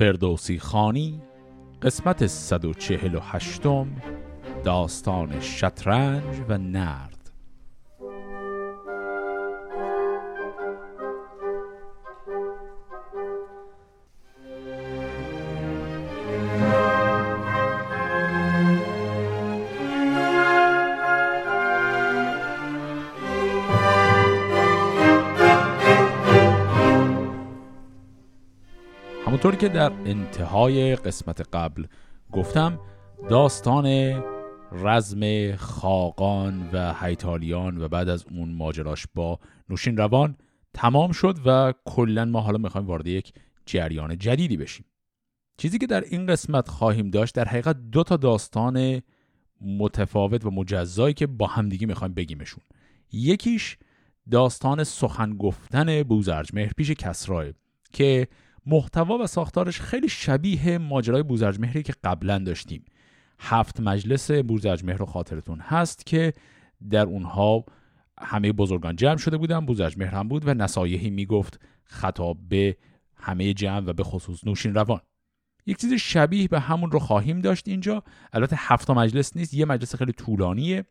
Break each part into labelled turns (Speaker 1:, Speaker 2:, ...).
Speaker 1: فردوسی خانی قسمت 148 داستان شطرنج و نرد. که در انتهای قسمت قبل گفتم داستان رزم خاقان و هیتالیان و بعد از اون ماجراش با نوشین روان تمام شد و کلا ما حالا می‌خوایم وارد یک جریان جدیدی بشیم. چیزی که در این قسمت خواهیم داشت در حقیقت دو تا داستان متفاوت و مجزایی که با همدیگه می‌خوایم بگیمشون. یکیش داستان سخن گفتن بوزرج پیش کسراه که محتوا و ساختارش خیلی شبیه ماجرای بوزرجمهری که قبلا داشتیم. هفت مجلس بوزرجمهر رو خاطرتون هست که در اونها همه بزرگان جمع شده بودن بوزرجمهر هم بود و نصایحی می‌گفت خطاب به همه جمع و به خصوص نوشین روان. یک چیز شبیه به همون رو خواهیم داشت اینجا. البته هفت مجلس نیست یه مجلس خیلی طولانیه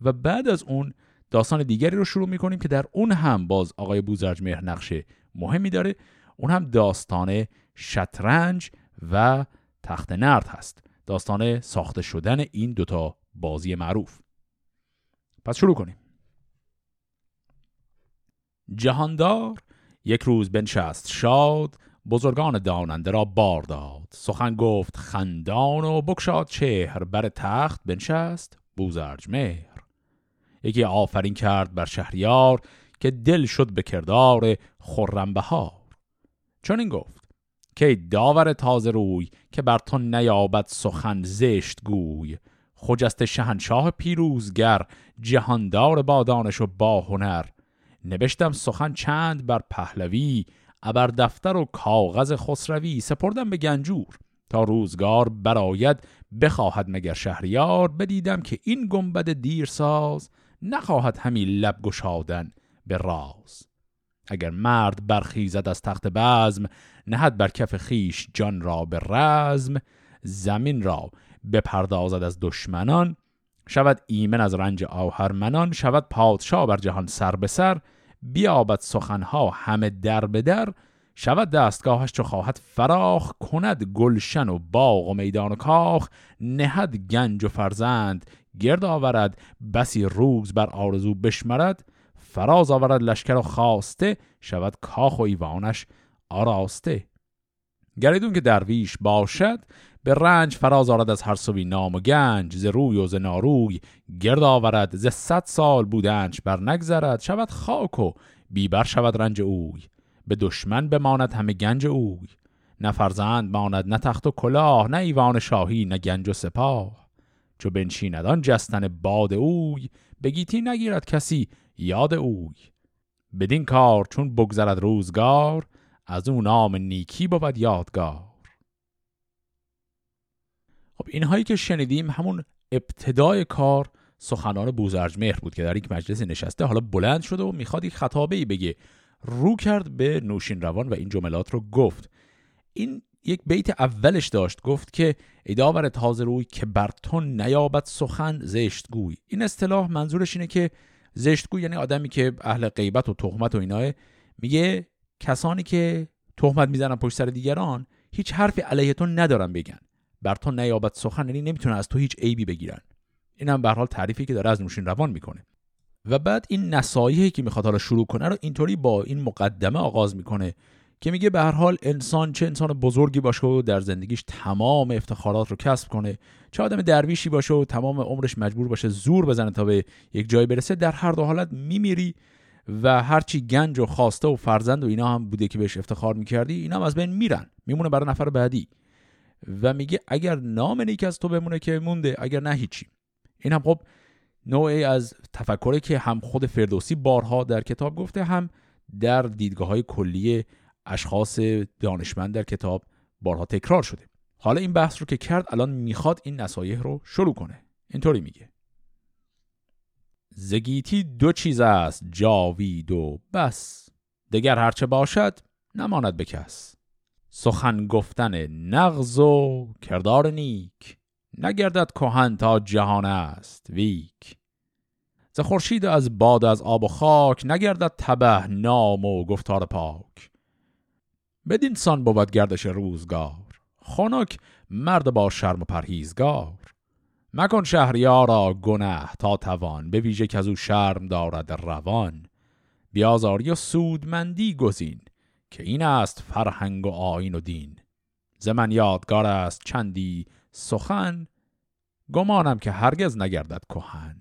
Speaker 1: و بعد از اون داستان دیگری رو شروع می‌کنیم که در اون هم باز آقای بوزرجمهر نقش مهمی داره. اون هم داستان شطرنج و تخت نرد هست. داستان ساخته شدن این دوتا بازی معروف. پس شروع کنیم. جهاندار یک روز بنشست. شاد بزرگان داننده را بار داد. سخن گفت خندان و بکشاد چهر. بر تخت بنشست بوزرج مهر. یکی آفرین کرد بر شهریار که دل شد به کردار خرم بهار چون این گفت که داور تازه روی که بر تو نیابد سخن زشت گوی. خجست شهنشاه پیروزگر جهاندار با دانش و با هنر. نوشتم سخن چند بر پهلوی ابر دفتر و کاغذ خسروی. سپردم به گنجور تا روزگار براید بخواهد مگر شهریار. بدیدم که این گنبد دیرساز نخواهد همی لب گشادن به راز. اگر مرد برخیزد از تخت بزم نهد بر کف خیش جان را به رزم زمین را بپردازد از دشمنان. شود ایمن از رنج آهرمنان شود پادشاه بر جهان سر به سر. بیابد سخنها همه در به در. شود دستگاهش چو خواهد فراخ کند گلشن و باغ و میدان و کاخ. نهد گنج و فرزند گرد آورد بسی روز بر آرزو بشمرد. فراز آورد لشکر و خواسته شود کاخ و ایوانش آراسته. گریدون که درویش باشد به رنج فراز آرد از هر سوی نام و گنج ز روی و ز ناروی گرد آورد ز صد سال بودنش بر نگذرد شود خاک و بیبر شود رنج اوی به دشمن بماند همه گنج اوی. نه فرزند ماند نه تخت و کلاه نه ایوان شاهی نه گنج و سپاه. چو بنشیند آن جستن باد اوی بگیتی نگیرد کسی یاد اوی. بدین کار چون بگذرد روزگار از اون نام نیکی بود یادگار. خب اینهایی که شنیدیم همون ابتدای کار سخنان بوزرج مهر بود که در یک مجلس نشسته حالا بلند شده و می‌خواد یک خطابه ای بگه. رو کرد به نوشین روان و این جملات رو گفت. این یک بیت اولش داشت گفت که ایداور تازه روی که بر تو نیابد سخن زشت گوی این اصطلاح منظورش اینه که زشتگو یعنی آدمی که اهل غیبت و تهمت و ایناه میگه کسانی که تهمت می‌زنن پشت سر دیگران هیچ حرفی علیه تو ندارن بگن. بر تو نیابت سخن یعنی نمی‌تونن از تو هیچ عیبی بگیرن. این هم به حال تعریفی که داره از نوشین روان می‌کنه. و بعد این نصایحی که می‌خواد حالا شروع کنه رو اینطوری با این مقدمه آغاز می‌کنه. که میگه به هر حال انسان چه انسان بزرگی باشه و در زندگیش تمام افتخارات رو کسب کنه چه آدم درویشی باشه و تمام عمرش مجبور باشه زور بزنه تا به یک جای برسه در هر دو حالت میمیری و هرچی گنج و خواسته و فرزند و اینا هم بوده که بهش افتخار می‌کردی اینا هم از بین میرن میمونه برای نفر بعدی. و میگه اگر نام نیک از تو بمونه که مونده اگر نه هیچی. این هم خب نوعی از تفکری که هم خود فردوسی بارها در کتاب گفته هم در دیدگاه های کلی اشخاص دانشمند در کتاب بارها تکرار شده. حالا این بحث رو که کرد الان می‌خواد این نصایح رو شروع کنه. اینطوری میگه. زگیتی دو چیز است جاوید و بس. دگر هرچه باشد نماند به کس. سخن گفتن نغز و کردار نیک. نگردد کهن تا جهان است ویک. ز خورشید از باد از آب و خاک نگردد تبه نام و گفتار پاک. بدین سان بود گردش روزگار. خنک مرد با شرم و پرهیزگار. مکن شهریارا گنه تا توان به ویژه که از او شرم دارد روان. بیازاری و سودمندی گزین که این است فرهنگ و آین و دین. ز من یادگار است چندی سخن گمانم که هرگز نگردد کهن.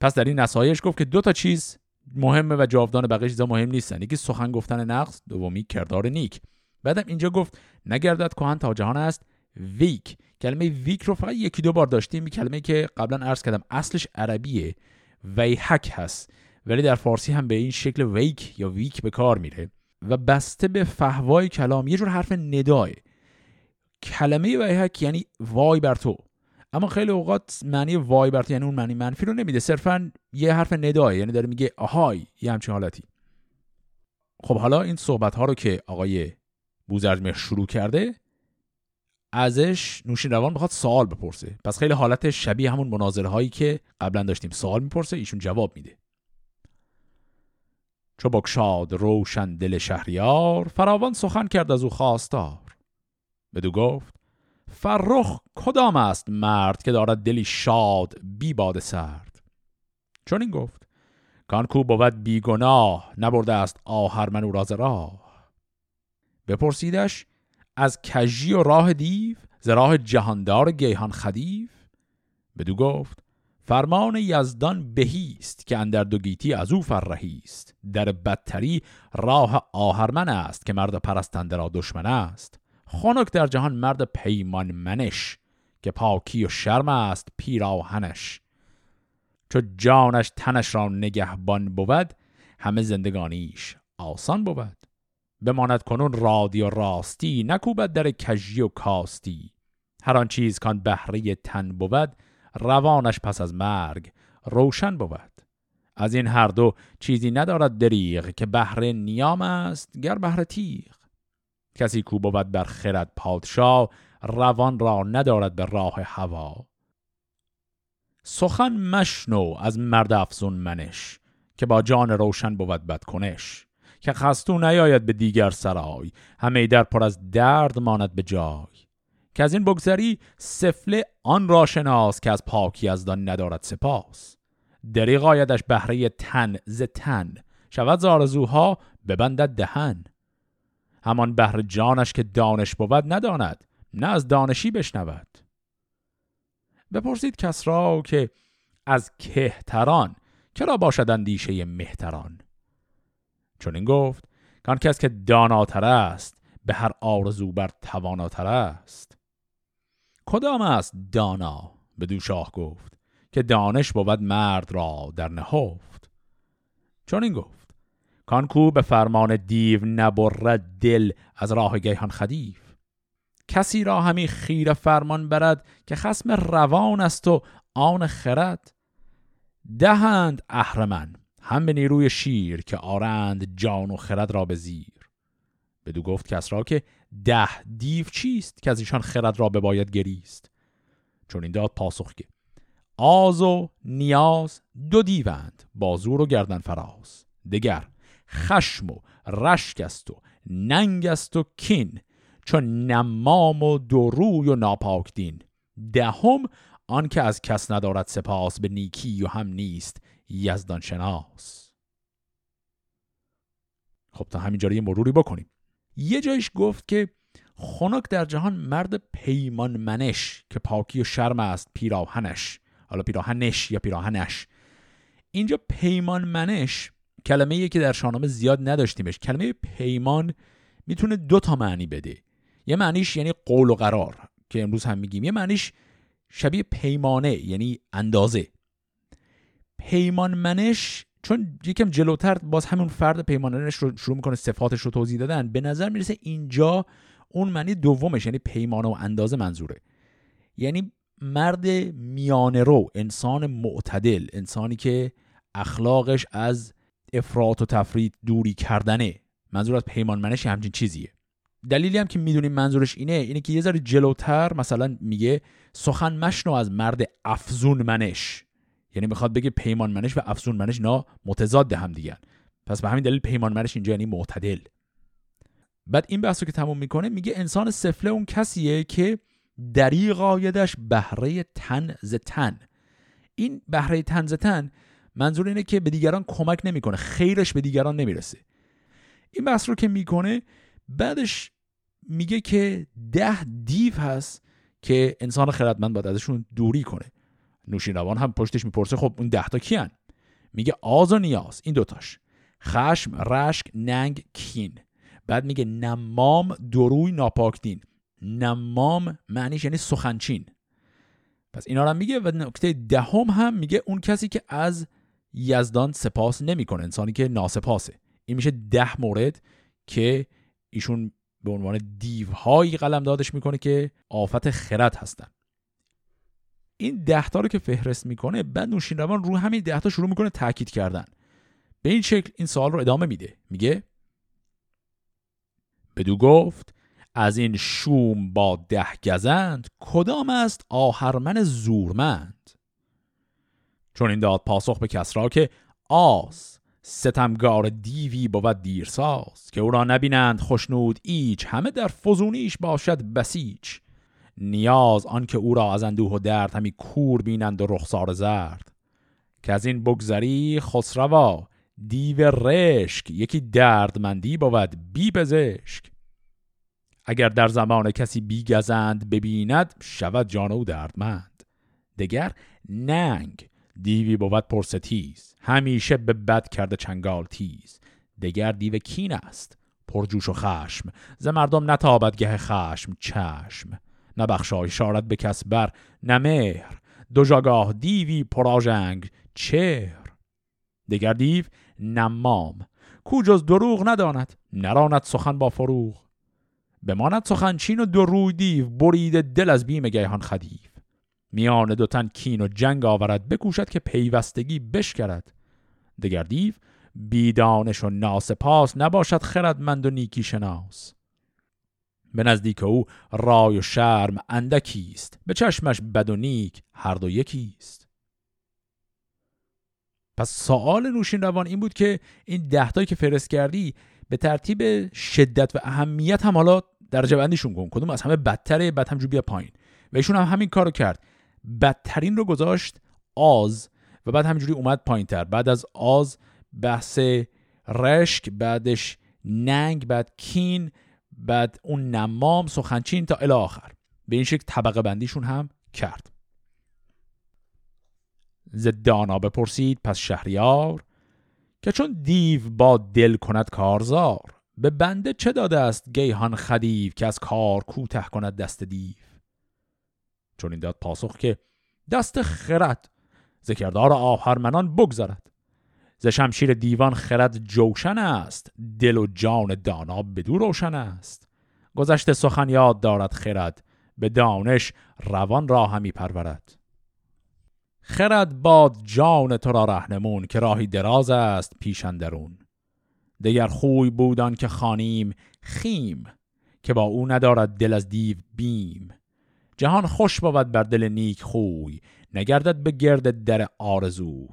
Speaker 1: پس در این نصایش گفت که دو تا چیز مهمه و جاودان بقیه چیزا مهم نیستن. یکی سخن گفتن نقص دومی کردار نیک. بعدم اینجا گفت نگردد کهن تا جهان است ویک. کلمه ویک رو فقط یکی دو بار داشتیم. این کلمه که قبلا عرض کردم اصلش عربیه ویحک هست. ولی در فارسی هم به این شکل ویک یا ویک به کار میره. و بسته به فهوای کلام یه جور حرف نداه کلمه ویحک یعنی وای بر تو. اما خیلی اوقات معنی وای بر تو یعنی اون معنی منفی رو نمیده. صرفا یه حرف نداه یعنی داره میگه آهای یه همچین حالتی. خب حالا این صحبت ها رو که آقای بوزرجمه شروع کرده ازش نوشین روان بخواد سوال بپرسه. پس خیلی حالت شبیه همون مناظره هایی که قبلا داشتیم. سوال می‌پرسه ایشون جواب میده. چو بکشاد روشن دل شهریار فراوان سخن کرد از او خواستار. بدو گفت فرخ کدام است مرد که دارد دلی شاد بی باد سرد؟ چون این گفت کان کو بود بیگناه نبرده است آهرمن او راز راه. بپرسیدش از کژی و راه دیو ز راه جهاندار گیهان خدیف بدو گفت فرمان یزدان بهیست که اندر دو گیتی از او فرهیست در بدتری راه آهرمن است که مرد پرستنده را دشمن است. خنک در جهان مرد پیمان منش که پاکی و شرم است پیراهنش. چو جانش تنش را نگهبان بود همه زندگانیش آسان بود. بماند کنون رادی و راستی نکوبد در کژی و کاستی. هر آن چیز کان بهره تن بود روانش پس از مرگ روشن بود. از این هر دو چیزی ندارد دریغ که بهره نیام است گر بهره تیغ. کسی کو بود بر خرد پادشاه روان را ندارد به راه هوا. سخن مشنو از مرد افزون منش که با جان روشن بود بدکنش. که خستو نیاید به دیگر سرای همه در پر از درد ماند به جای. که از این بگذری سفله آن را شناس که از پاکی از دان ندارد سپاس. دریغ آیدش بهره تن ز تن شود زارزوها ببندد دهن. همان بهر جانش که دانش بود نداند نه از دانشی بشنود. بپرسید کس را که از کهتران کرا باشد اندیشه مهتران؟ چون این گفت کان کس که داناتر است به هر آرزو بر تواناتر است. کدام است دانا؟ به دو شاه گفت که دانش بود مرد را در نهفت. چون این گفت کان کو به فرمان دیو نبرد دل از راه گیهان خدیف. کسی را همی خیر فرمان برد که خسم روان است و آن خرد. دهند اهرمن هم به نیروی شیر که آرند جان و خرد را به زیر. بدو گفت کس را که ده دیو چیست که از ایشان خرد را به باید گریست. چون این داد پاسخ که آز و نیاز دو دیوند بازور و گردن فراز. دگر خشم و رشک است و ننگ است و کین چون نمام و دروی و ناپاک دین. دهم آن که از کس ندارد سپاس به نیکی و هم نیست یزدان شناس. خب تا همینجا یه مروری بکنیم. یه جایش گفت که خنک در جهان مرد پیمان منش که پاکی و شرم است پیراهنش. حالا پیراهنش یا پیراهنش. اینجا پیمان منش کلمه که در شاهنامه زیاد نداشتیمش. کلمه پیمان می‌تونه دو تا معنی بده. یه معنیش یعنی قول و قرار که امروز هم میگیم. یه معنیش شبیه پیمانه یعنی اندازه. پیمان منش چون یکم جلوتر باز همون فرد پیماننش رو شروع می‌کنه صفاتش رو توضیح دادن به نظر می‌رسه اینجا اون معنی دومش یعنی پیمانه و اندازه منظوره. یعنی مرد میانه رو انسان معتدل انسانی که اخلاقش از افراط و تفرید دوری کردنه. منظور از پیمان منش همچین چیزیه. دلیلی هم که می‌دونیم منظورش اینه اینه که یه ذره جلوتر مثلا میگه سخن مشنو از مرد افزون منش یعنی می‌خواد بگه پیمان منش و افزون منش نا متضاد هم دیگه. پس به همین دلیل پیمان منش اینجا یعنی معتدل. بعد این بحثو که تموم می‌کنه میگه انسان سفله اون کسیه که دریق قایدش بهره تن ز تن. این بهره تن ز تن منظور اینه که به دیگران کمک نمی‌کنه. خیرش به دیگران نمی‌رسه. این بحث رو که می‌کنه بعدش میگه که ده دیو هست که انسان خردمند باید ازشون دوری کنه. نوشینوان هم پشتش می‌پرسه خب اون ده تا کیان؟ میگه آز و نیاز این دوتاش خشم رشک ننگ کین. بعد میگه نمام دروی ناپاکدین. نمام معنیش یعنی سخنچین. پس اینا رو میگه و نکته دهم هم میگه اون کسی که از یزدان سپاس نمی‌کنه انسانی که ناسپاسه. این میشه ده مورد که ایشون به عنوان دیوهایی قلم دادش می‌کنه که آفت خرد هستن. این دهتا رو که فهرست می‌کنه بعد نوشین روان رو همین دهتا شروع می‌کنه تاکید کردن. به این شکل این سوال رو ادامه میده. میگه بدو گفت از این شوم با ده گزند کدام است آهرمن زورمند؟ چون این داد پاسخ به کسرا که آز ستمگار دیوی بود دیرساز که او را نبینند خوشنود ایچ همه در فزونیش باشد بسیچ. نیاز آنکه او را از اندوه و درد همی کور بینند و رخسار زرد. که از این بگذری خسروا دیو رشک یکی دردمندی بود بی پزشک. اگر در زمان کسی بیگزند ببیند شود جان او دردمند. دگر ننگ دیوی بود پرستیز همیشه به بد کرده چنگال تیز. دگر دیو کین است. پرجوش و خشم. ز مردم نتابد گه خشم چشم. نبخشای شارت به کس بر نمهر دو جاگاه دیوی پراژنگ چهر. دگر دیو نمام. کو جز دروغ نداند؟ نراند سخن با فروغ. بماند سخن چین و دو دیو برید دل از بیم گیهان خدیو. میان دو تن کین و جنگ آورد بکوشد که پیوستگی بشکرد. دگر دیو بیدانش و ناسپاس نباشد خردمند و نیکی شناس. به نزدیک او رای و شرم اندکیست به چشمش بد و نیک هر دو یکیست پس سوال نوشین روان این بود که این دهتایی که فرست کردی به ترتیب شدت و اهمیت هم حالا درجه بندیشون کن. کدوم از همه بدتره بعد همجور بیا پایین. و ایشون هم همین کارو کرد. بدترین رو گذاشت آز و بعد همینجوری اومد پایین تر بعد از آز بحث رشک بعدش ننگ بعد کین بعد اون نمام سخنچین تا الی آخر. به این شکل طبقه بندیشون هم کرد. زدانا بپرسید پس شهریار که چون دیو با دل کند کارزار به بنده چه داده است گیهان خدیو که از کار کوته کند دست دیو؟ چون این داد پاسخ که دست خرد ذکردار آهرمنان بگذرد. ز شمشیر دیوان خرد جوشن است دل و جان دانا بدو روشن است. گذشته سخن یاد دارد خرد به دانش روان را همی پرورد. خرد باد جان تو را رهنمون که راهی دراز است پیشندرون دیگر خوی بودان که خانیم خیم که با او ندارد دل از دیو بیم. جهان خوش بود بر دل نیک خوی نگردد به گرد در آرزوی.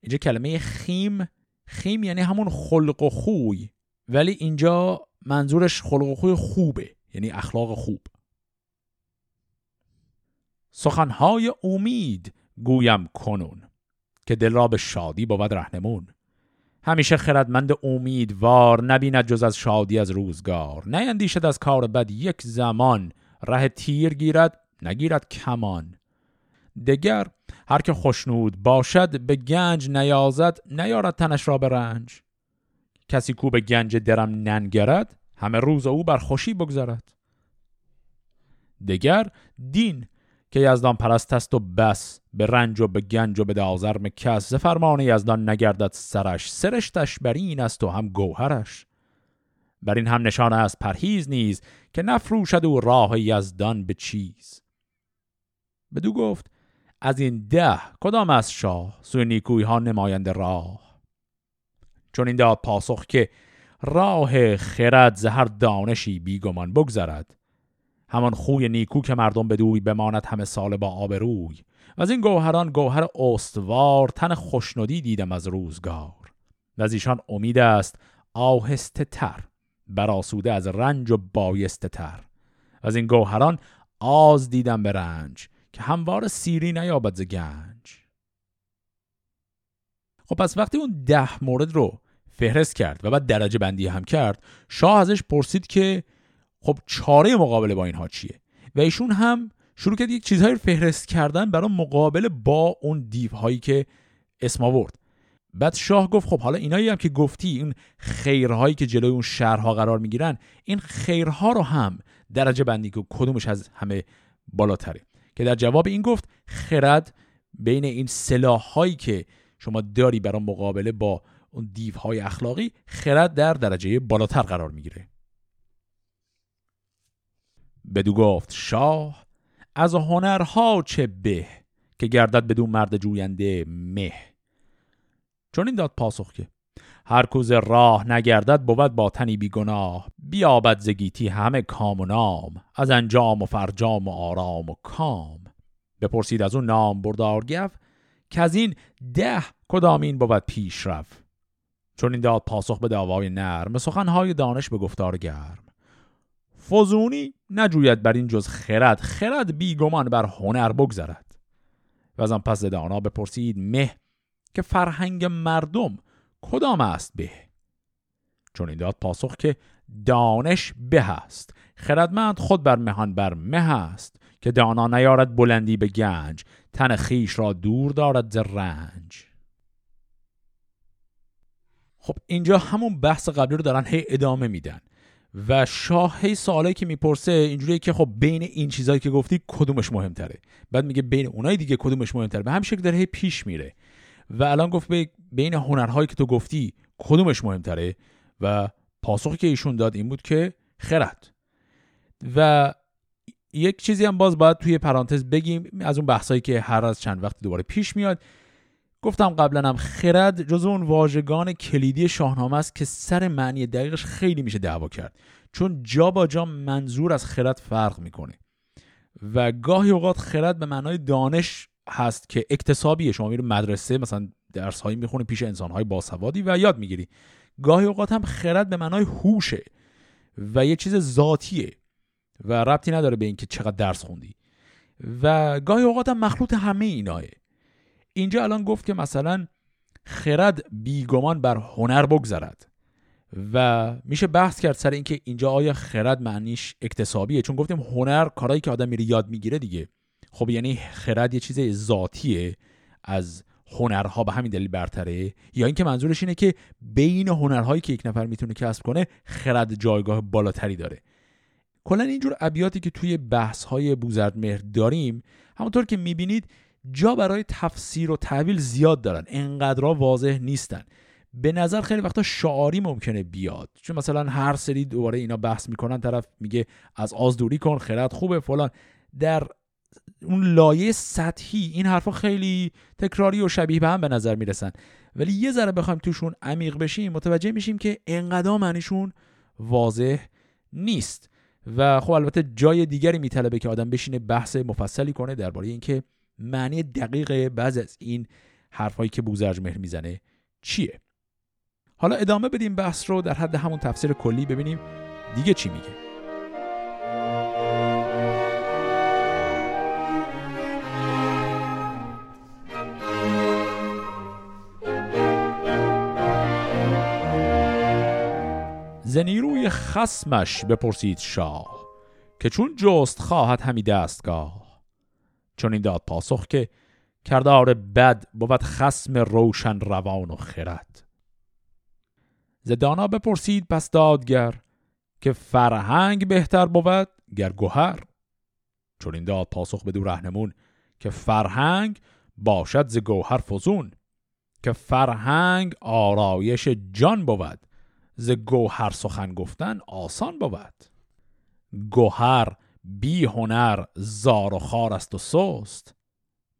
Speaker 1: اینجا کلمه خیم خیم یعنی همون خلق و خوی ولی اینجا منظورش خلق و خوی خوبه یعنی اخلاق خوب. سخنهای امید گویم کنون که دل را به شادی بود رهنمون. همیشه خردمند امیدوار نبیند جز از شادی از روزگار. نیندیشد از کار بد یک زمان ره تیر گیرد نگیرد کمان. دگر هر که خوشنود باشد به گنج نیازد نیارد تنش را به رنج. کسی کو به گنج درم ننگرد همه روز او بر خوشی بگذرد. دگر دین که یزدان پرست است و بس به رنج و به گنج و به دازرم کس. ز فرمان یزدان نگردد سرش سرشتش بر این است و هم گوهرش. بر این هم نشانه است پرهیز نیز که نفروشد او راه یزدان به چیز. بدو گفت از این ده کدام از شاه؟ سوی نیکوی ها نماینده راه. چون این داد پاسخ که راه خرد زهر دانشی بیگمان بگذرد. همان خوی نیکو که مردم بدوی بماند همه سال با آبروی و از این گوهران گوهر استوار تن خوشنودی دیدم از روزگار. و از ایشان امید است آهسته تر براسوده از رنج و بایسته تر. از این گوهران آز دیدم به رنج که هموار سیری نیابد ز گنج. خب پس وقتی اون ده مورد رو فهرست کرد و بعد درجه بندی هم کرد شاه ازش پرسید که خب چاره مقابله با اینها چیه؟ و ایشون هم شروع کرد یک چیزهایی فهرست کردن برای مقابله با اون دیوهایی که اسم آورد. بعد شاه گفت خب حالا اینایی هم که گفتی این خیرهایی که جلوی اون شهرها قرار می‌گیرن این خیرها رو هم درجه بندی که کدومش از همه بالاتره. که در جواب این گفت خرد بین این سلاحهایی که شما داری برای مقابله با اون دیوهای اخلاقی خرد در درجه بالاتر قرار می‌گیره. بدو گفت شاه از هنرها چه به که گردد بدون مرد جوینده مه؟ چون این داد پاسخ که هر کوز راه نگردد بود با تنی بیگناه بیابد زگیتی همه کام و نام از انجام و فرجام و آرام و کام. بپرسید از اون نام بردار گف که از این ده کدامین بود پیش رفت؟ چون این داد پاسخ به دعوای نرم سخنهای دانش به گفتار گرم. فزونی نجوید بر این جز خرد. خرد بیگمان بر هنر بگذرد. و از آن پس دانا بپرسید مه که فرهنگ مردم کدام است به؟ چون این داد پاسخ که دانش به است. خردمند خود بر مهان بر مه است که دانا نیارد بلندی به گنج تن خیش را دور دارد ز رنج. خب اینجا همون بحث قبلی رو دارن هی ادامه میدن. و شاه هی سوالایی که می‌پرسه اینجوریه که خب بین این چیزهایی که گفتی کدومش مهمتره؟ بعد میگه بین اونای دیگه کدومش مهمتره؟ به همین شکل داره هی پیش میره. و الان گفت بین هنرهایی که تو گفتی کدومش مهمتره؟ و پاسخی که ایشون داد این بود که خرد. و یک چیزی هم باز باید توی پرانتز بگیم از اون بحثایی که هر از چند وقت دوباره پیش میاد. گفتم قبلا هم خرد جز اون واژگان کلیدی شاهنامه است که سر معنی دقیقش خیلی میشه دعوا کرد. چون جا با جا منظور از خرد فرق می‌کنه. و گاهی اوقات خرد به معنای دانش هست که اکتسابیه. شما میری مدرسه مثلا درس هایی می‌خونی پیش انسان های باسوادی و یاد می‌گیری. گاهی اوقات هم خرد به معنای هوشه و یه چیز ذاتیه و ربطی نداره به اینکه چقدر درس خوندی. و گاهی اوقات هم مخلوط همه ایناه اینجا الان گفت که مثلا خرد بیگمان بر هنر بگذرد و میشه بحث کرد سر اینکه اینجا آیا خرد معنیش اکتسابیه؟ چون گفتیم هنر کارهایی که آدم میره یاد می‌گیره دیگه. خب یعنی خرد یه چیز ذاتیه از هنرها به همین دلیل برتره. یا اینکه منظورش اینه که بین هنرهایی که یک نفر می‌تونه کسب کنه خرد جایگاه بالاتری داره. کلا اینجور ابیاتی که توی بحث های بوزردمهر داریم همونطور که می‌بینید جا برای تفسیر و تحویل زیاد دارن. انقدرها واضح نیستن. به نظر خیلی وقتا شعاری ممکنه بیاد. چون مثلا هر سری دوباره اینا بحث می‌کنن طرف میگه از آز دوری کن خرد خوبه فلان. در اون لایه سطحی این حرفا خیلی تکراری و شبیه به هم به نظر می‌رسن. ولی یه ذره بخوایم توشون عمیق بشیم متوجه میشیم که انقدر معنیشون واضح نیست. و خب البته جای دیگری میطلبه که آدم بشینه بحث مفصلی کنه درباره اینکه معنی دقیق بعض از این حرفهایی که بوزرج مهر می‌زنه چیه؟ حالا ادامه بدیم بحث رو در حد همون تفسیر کلی ببینیم دیگه چی میگه. زنیروی خسمش بپرسید شاه که چون جست خواهد همی دستگاه. چون این داد پاسخ که کردار بد بود خسم روشن روان و خرد. زدانا بپرسید پس دادگر که فرهنگ بهتر بود گر گوهر. چون این داد پاسخ بدو رهنمون که فرهنگ باشد ز گوهر فزون که فرهنگ آرایش جان بود ز گوهر سخن گفتن آسان بود. گوهر بی هنر زار و خار است و سست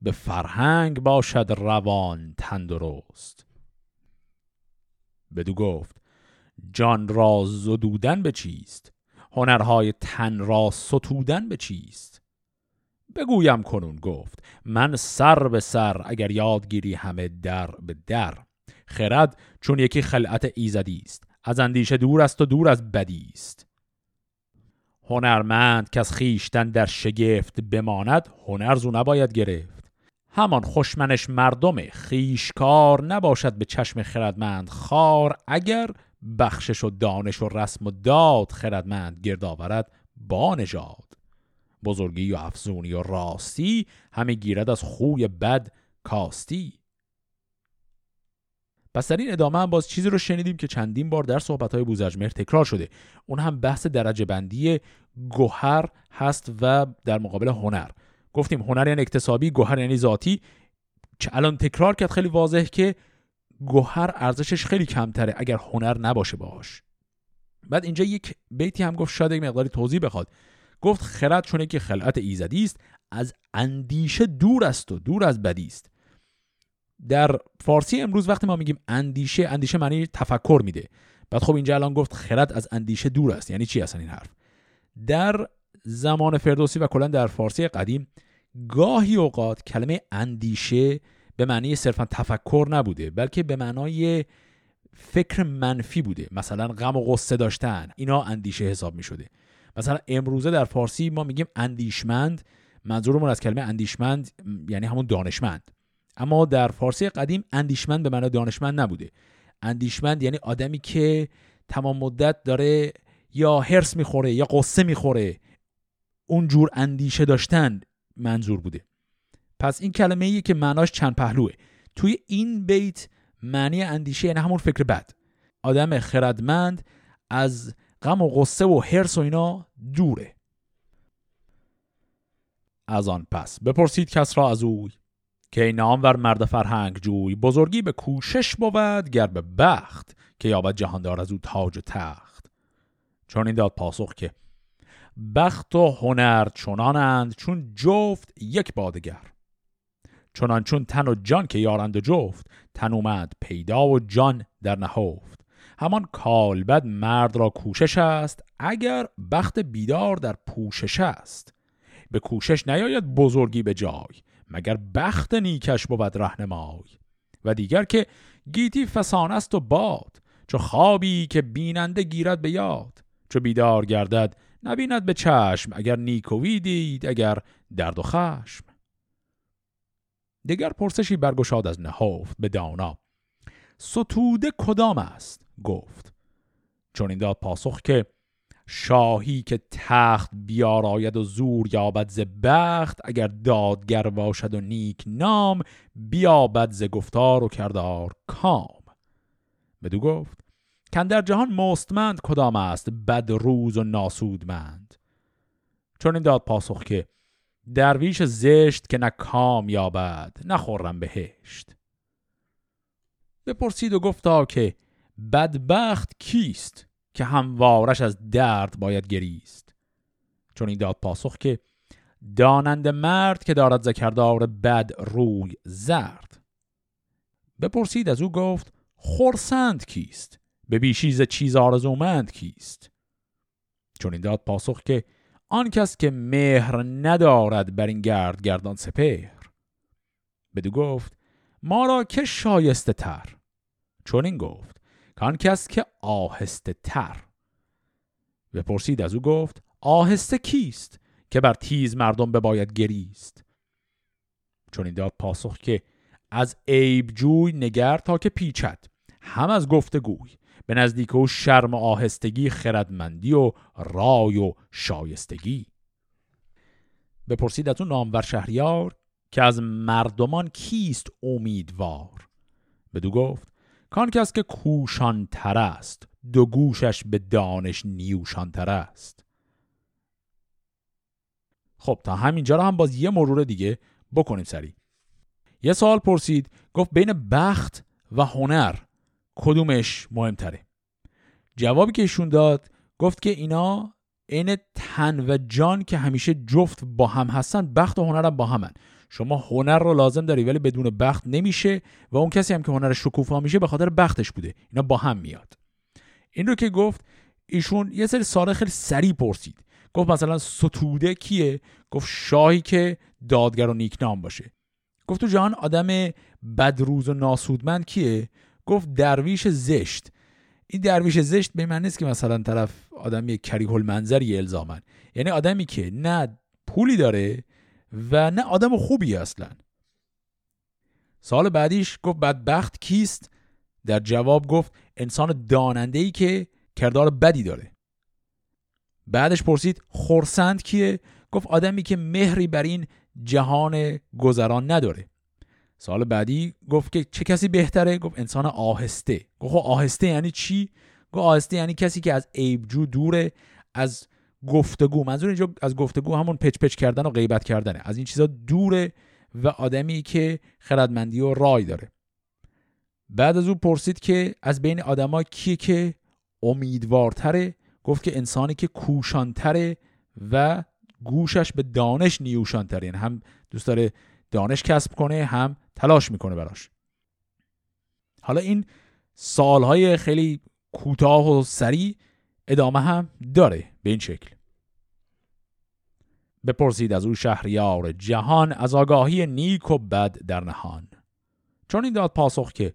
Speaker 1: به فرهنگ باشد روان تندرست. بدو گفت جان را زدودن به چیست؟ هنرهای تن را ستودن به چیست؟ بگویم کنون گفت من سر به سر اگر یادگیری همه در به در خرد چون یکی خلعت ایزدی است از اندیشه دور است و دور از بدی است. هنرمند که از خیشتن در شگفت بماند هنر زو نباید گرفت. همان خوشمنش مردم خیشکار نباشد به چشم خردمند خار اگر بخشش و دانش و رسم و داد خردمند گرد آورد با نژاد. بزرگی و افزونی و راستی همه گیرد از خوی بد کاستی. پس در این ادامه هم باز چیزی رو شنیدیم که چندین بار در صحبت‌های بوزرجمهر تکرار شده. اون هم بحث درجه بندی گوهر هست و در مقابل هنر. گفتیم هنر یعنی اکتسابی گوهر یعنی ذاتی. الان تکرار کرد خیلی واضح که گوهر ارزشش خیلی کمتره اگر هنر نباشه باش بعد اینجا یک بیتی هم گفت شاید یک مقداری توضیح بخواد. گفت خرد چون که خلعت ایزدی است از اندیشه دور است و دور از بدی است. در فارسی امروز وقتی ما میگیم اندیشه اندیشه معنی تفکر میده. بعد خب اینجا الان گفت خرد از اندیشه دور است. یعنی چی اصلا این حرف؟ در زمان فردوسی و کلا در فارسی قدیم گاهی اوقات کلمه اندیشه به معنی صرفا تفکر نبوده بلکه به معنای فکر منفی بوده. مثلا غم و غصه داشتن اینا اندیشه حساب می شده مثلا امروزه در فارسی ما میگیم اندیشمند منظورمون از کلمه اندیشمند یعنی همون دانشمند. اما در فارسی قدیم اندیشمند به معنی دانشمند نبوده. اندیشمند یعنی آدمی که تمام مدت داره یا هرس می‌خوره یا قصه می‌خوره اونجور اندیشه داشتن منظور بوده. پس این کلمه ای که معناش چند پهلوه. توی این بیت معنی اندیشه یعنی همون فکر بد. آدم خردمند از غم و غصه و حرس و اینا دوره. از آن پس. بپرسید کس را از اوی. که این ور مرد فرهنگ جوی بزرگی به کوشش بود گر به بخت که یابد جهاندار از او تاج و تخت. چون این داد پاسخ که بخت و هنر چنانند چون جفت یک بادگر چنان چون تن و جان که یارند و جفت تن اومد پیدا و جان در نهفت. همان کالبد مرد را کوشش است اگر بخت بیدار در پوشش است. به کوشش نیاید بزرگی به جای. مگر بخت نیکش بود رهنمای؟ و دیگر که گیتی فسان است و باد چو خوابی که بیننده گیرد به یاد. چو بیدار گردد نبیند به چشم اگر نیکوی دید اگر درد و خشم. دیگر پرسشی برگشاد از نهفت به دانا. ستوده کدام است؟ گفت. چون این داد پاسخ که شاهی که تخت بیاراید و زور یابد ز بخت اگر دادگر باشد و نیک نام بیابد ز گفتار و کردار کام. بدو گفت کن در جهان مستمند کدام است؟ بد روز و ناسودمند. چون این داد پاسخ که درویش زشت که نه کام یابد نه خورم بهشت. بپرسید و گفتا که بدبخت کیست؟ که هموارش از درد باید گریست. چون این داد پاسخ که دانند مرد که دارد زکردار بد روی زرد. بپرسید از او گفت خورسند کیست؟ به بیشیز چیز آرزومند کیست؟ چون این داد پاسخ که آن کس که مهر ندارد بر این گرد گردان سپهر. بدو گفت ما را که شایسته تر؟ چون این گفت کان کس که آهسته تر. بپرسید از او گفت آهسته کیست که بر تیز مردم بباید گریست؟ چون این داد پاسخ که از عیب جوی نگر تا که پیچد هم از گفتگوی به نزدیک او شرم آهستگی خردمندی و رای و شایستگی. بپرسید از او نامور شهریار که از مردمان کیست امیدوار؟ بدو گفت کان کس که کوشان تر است. دو گوشش به دانش نیوشان تر است. خب تا همینجا رو هم باز یه مرور دیگه بکنیم سری یه سوال پرسید گفت بین بخت و هنر کدومش مهمتره؟ جوابی که ایشون داد گفت که اینا عین تن و جان که همیشه جفت با هم هستن بخت و هنر هم با همن. شما هنر رو لازم داری ولی بدون بخت نمیشه و اون کسی هم که هنر شکوفا میشه به خاطر بختش بوده. اینا با هم میاد. این رو که گفت ایشون یه سری سال خیلی سریع پرسید. گفت مثلا ستوده کیه؟ گفت شاهی که دادگر و نیکنام باشه. گفت تو جهان آدم بدروز و ناسودمند کیه؟ گفت درویش زشت. این درویش زشت به من نیست که مثلا طرف آدمی کریه المنظری الزامن یعنی آدمی که نه پولی داره و نه آدم خوبی اصلا. سال بعدیش گفت بدبخت کیست؟ در جواب گفت انسان داننده ای که کردار بدی داره. بعدش پرسید خورسند کیه؟ گفت آدمی که مهری بر این جهان گذران نداره. سال بعدی گفت که چه کسی بهتره؟ گفت انسان آهسته. گفت آهسته یعنی چی؟ گفت آهسته یعنی کسی که از عیبجو دوره از گفتگو. منظور اینجا از گفتگو همون پچ پچ کردن و غیبت کردنه. از این چیزا دوره و آدمی که خردمندی و رای داره. بعد از او پرسید که از بین آدما کیه که امیدوارتره. گفت که انسانی که کوشانتره و گوشش به دانش نیوشانتره. یعنی هم دوست داره دانش کسب کنه هم تلاش می‌کنه براش. حالا این سالهای خیلی کوتاه و سریع ادامه هم داره. به این شکل. بپرسید از او شهریار جهان از آگاهی نیک و بد در نهان. چون این داد پاسخ که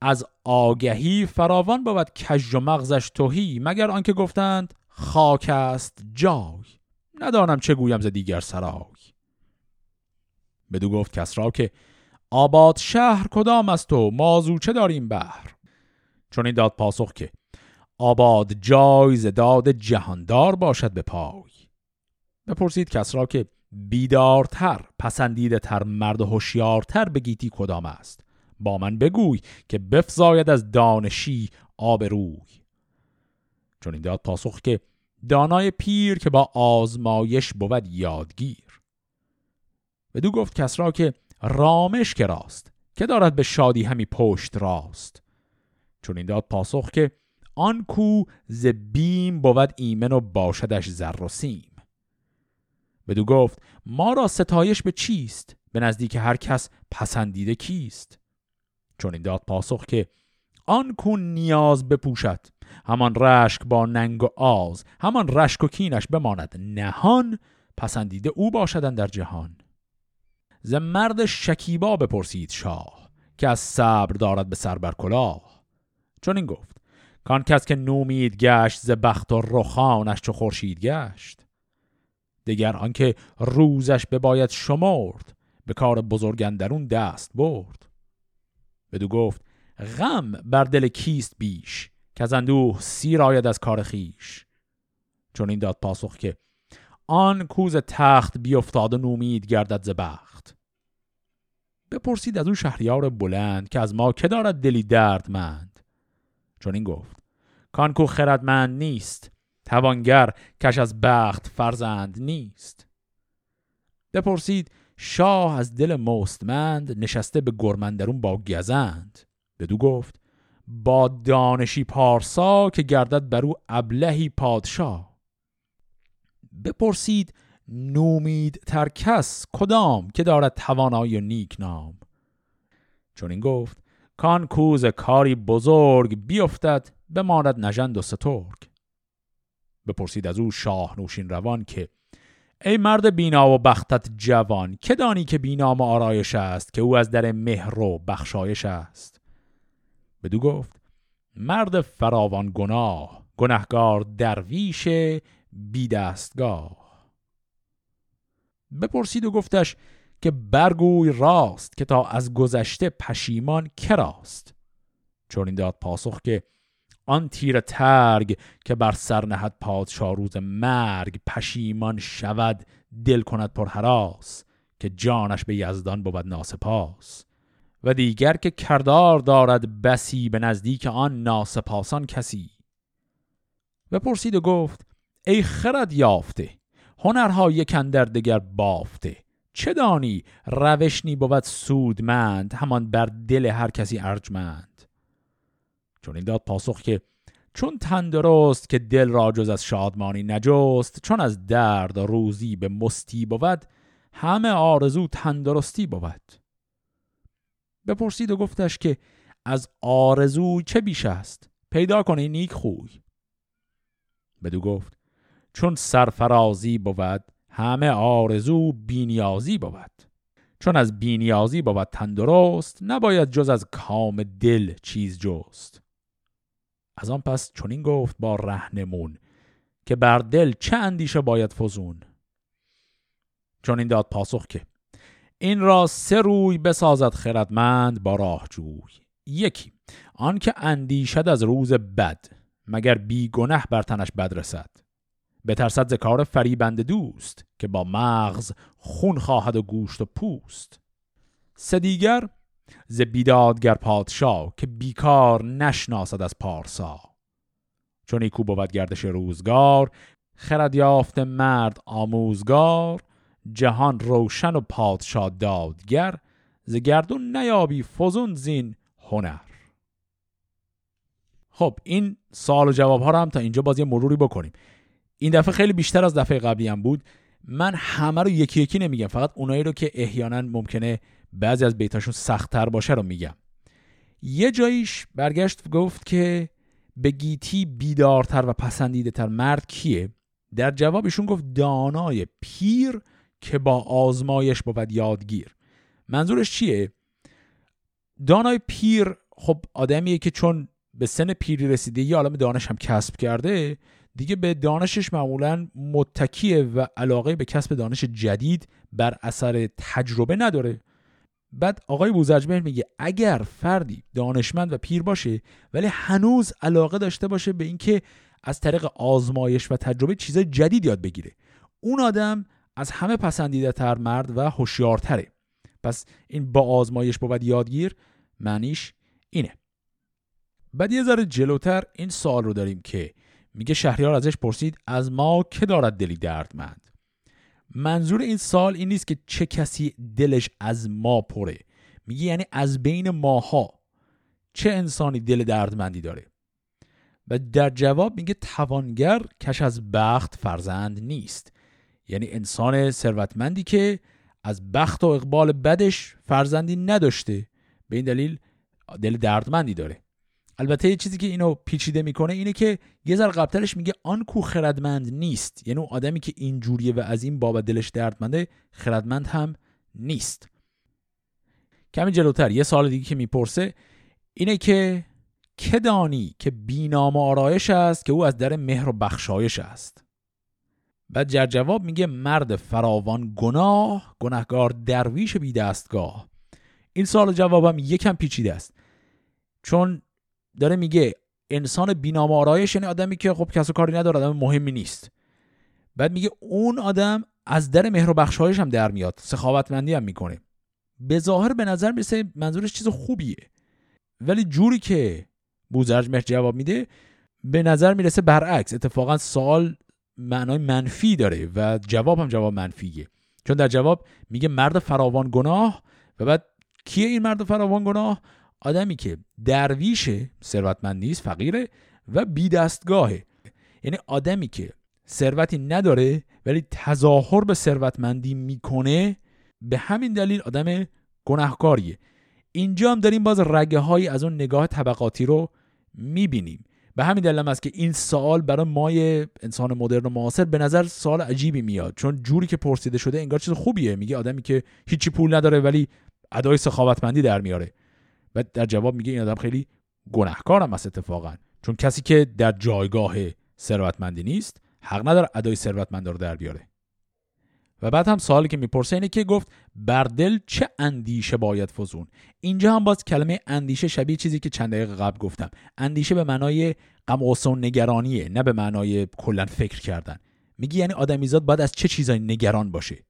Speaker 1: از آگهی فراوان بود کج و مغزش توهی مگر آنکه گفتند خاک است جای. ندانم چه گویم ز دیگر سرای. بدو گفت کسرا که آباد شهر کدام است و مازو چه داریم بهر؟ چون این داد پاسخ که آباد جای داد جهاندار باشد به پای. بپرسید کسرا که بیدارتر پسندیده تر مرد هوشیارتر به گیتی کدام است. با من بگوی که بفزاید از دانشی آب روی چون این داد پاسخ که دانای پیر که با آزمایش بود یادگیر. دو گفت کسرا که رامش که که دارد به شادی همی پشت راست. چون این داد پاسخ که آن کو ز بیم بود ایمن و باشدش زر و سیم. بدو گفت ما را ستایش به چیست؟ به نزدیک هر کس پسندیده کیست؟ چون این داد پاسخ که آن کو نیاز بپوشد همان رشک با ننگ و آز همان رشک و کینش بماند نهان پسندیده او باشدن در جهان. ز مرد شکیبا بپرسید شاه که از صبر دارد به سر بر کلاه چون این گفت کان کس که نومید گشت ز بخت و رخانش چو خورشید گشت. دگر آنکه روزش بباید شمرد به کار بزرگندرون دست برد. بدو گفت غم بر دل کیست بیش که از اندوه سیر آید از کار خیش چون این داد پاسخ که آن کوز تخت بیافتاد و نومید گردد ز بخت. بپرسید از او شهریار بلند که از ما که دارد دلی دردمند. چون این گفت کان کو خردمند نیست توانگر کش از بخت فرزند نیست. بپرسید شاه از دل مستمند نشسته به گرمندرون با گزند؟ بدو گفت با دانشی پارسا که گردد بر او ابلهی پادشاه بپرسید نومید تر کس کدام که دارد توانایی نیک نام چون این گفت کان کوز کاری بزرگ بیفتد بماند نژند و سترگ. بپرسید از او شاه نوشین روان که ای مرد بینا و بختت جوان که دانی که بینام و آرایش است که او از در مهر و بخشایش است؟ بدو گفت مرد فراوان گناه گنهگار درویش بی دستگاه بپرسید و گفتش که برگوی راست که تا از گذشته پشیمان کراست چون این داد پاسخ که آن تیر ترگ که بر سر نهد پادشاه روز مرگ پشیمان شود دل کند پر حراس که جانش به یزدان بود ناسپاس. و دیگر که کردار دارد بسی به نزدیک آن ناسپاسان کسی. پرسید و گفت ای خرد یافته هنرها یکن در دگر بافته. چه دانی روشنی بود سودمند همان بر دل هر کسی ارجمند. چون این داد پاسخ که چون تندرست که دل را جز از شادمانی نجست چون از درد روزی به مستی بود همه آرزو تندرستی بود. بپرسید و گفتش که از آرزو چه بیش است؟ پیدا کنی نیک خوی. بدو گفت چون سرفرازی بود همه آرزو بینیازی بود چون از بینیازی بود تندرست نباید جز از کام دل چیز جست. از آن پس چنین گفت با رهنمون که بر دل چه اندیشه باید فزون؟ چون این داد پاسخ که این را سه روی بسازد خردمند با راه جوی یکی آنکه اندیشد از روز بد مگر بی گنه بر تنش بد رسد. بترسد ز کار فریبند دوست که با مغز خون خواهد و گوشت و پوست. سه دیگر ز بیدادگر پادشاه که بیکار نشناسد از پارسا. چون ایکو بود گردش روزگار خرد یافت مرد آموزگار جهان روشن و پادشاه دادگر ز گردون نیابی فزون زین هنر. خب این سوال و جواب ها رو هم تا اینجا بازی مروری بکنیم. این دفعه خیلی بیشتر از دفعه قبلی هم بود. من همه رو یکی یکی نمیگم فقط اونایی رو که احیانا ممکنه بعضی از بیتاشون سختتر باشه رو میگم. یه جاییش برگشت گفت که به گیتی بیدارتر و پسندیده تر مرد کیه؟ در جوابشون گفت دانای پیر که با آزمایش بود یادگیر. منظورش چیه؟ دانای پیر خب آدمیه که چون به سن پیری رسیده یه عالم دانش هم کسب کرده دیگه به دانشش معمولا متکیه و علاقه به کسب دانش جدید بر اثر تجربه نداره. بعد آقای بوزرجمهر میگه اگر فردی دانشمند و پیر باشه ولی هنوز علاقه داشته باشه به اینکه از طریق آزمایش و تجربه چیز جدید یاد بگیره. اون آدم از همه پسندیده تر مرد و هوشیارتره. پس این با آزمایش بود یادگیر معنیش اینه. بعد یه ذره جلوتر این سوال رو داریم که میگه شهریار ازش پرسید از ما که دارد دلی دردمند؟ منظور این سال این نیست که چه کسی دلش از ما پره. میگه یعنی از بین ماها. چه انسانی دل دردمندی داره؟ و در جواب میگه توانگر کش از بخت فرزند نیست. یعنی انسان ثروتمندی که از بخت و اقبال بدش فرزندی نداشته. به این دلیل دل دردمندی داره. البته یه چیزی که اینو پیچیده می‌کنه اینه که یه ذره قبلترش میگه آن کو خردمند نیست. یعنی اون آدمی که اینجوریه و از این بابت دلش دردمنده خردمند هم نیست. کمی جلوتر یه سال دیگه که می‌پرسه اینه که که که بینام آرایش است که او از در مهر و بخشایش است؟ بعد جر جواب میگه مرد فراوان گناه گناهگار درویش بی دستگاه این سال جوابم یکم پیچیده است. چون داره میگه انسان بینام آرایش یعنی آدمی که خب کس و کاری نداره آدم مهمی نیست. بعد میگه اون آدم از در مهر و بخشایش هم در میاد سخاوتمندی هم می‌کنه. به ظاهر به نظر میسه منظورش چیز خوبیه. ولی جوری که بوزرج مهر جواب میده به نظر می‌رسه برعکس اتفاقا سوال معنای منفی داره و جواب هم جواب منفیه. چون در جواب میگه مرد فراوان گناه و بعد کیه این مرد فراوان گناه؟ آدمی که درویش ثروتمند نیست فقیره و بی دستگاهه یعنی آدمی که ثروتی نداره ولی تظاهر به ثروتمندی می‌کنه به همین دلیل آدم گناهکاریه. اینجا هم داریم باز رگه های از اون نگاه طبقاتی رو می‌بینیم. به همین دلیل است که این سوال برای مای انسان مدرن و معاصر به نظر سوال عجیبی میاد. چون جوری که پرسیده شده انگار چیز خوبیه. میگه آدمی که هیچی پول نداره ولی ادای سخاوتمندی در میاره. و در جواب میگه این آدم خیلی گناهکارم است اتفاقا. چون کسی که در جایگاه ثروتمندی نیست حق نداره ادای ثروتمند رو در بیاره. و بعد هم سوالی که می‌پرسه اینه که گفت بر دل چه اندیشه باید فزون؟ اینجا هم باز کلمه اندیشه شبیه چیزی که چند دقیقه قبل گفتم. اندیشه به معنای غم و نگرانیه نه به معنای کلا فکر کردن. میگه یعنی آدمیزاد باید از چه چیزایی نگران باشه؟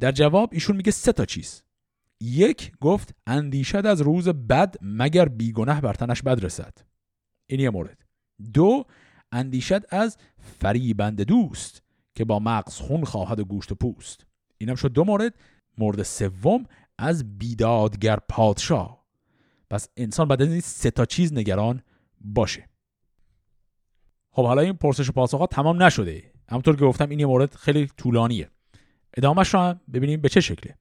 Speaker 1: در جواب ایشون میگه سه تا چیز. یک گفت اندیشد از روز بد مگر بیگنه بر تنش بد رسد. این یه مورد. دو اندیشد از فریبند دوست که با مغز خون خواهد و گوشت و پوست. اینم شد دو مورد. مورد سوم از بیدادگر پادشاه. پس انسان بعد از این سه تا چیز نگران باشه. خب حالا این پرسش و پاسخ ها تمام نشده. همونطور که گفتم این یه مورد خیلی طولانیه. ادامهش رو هم ببینیم به چه شکله.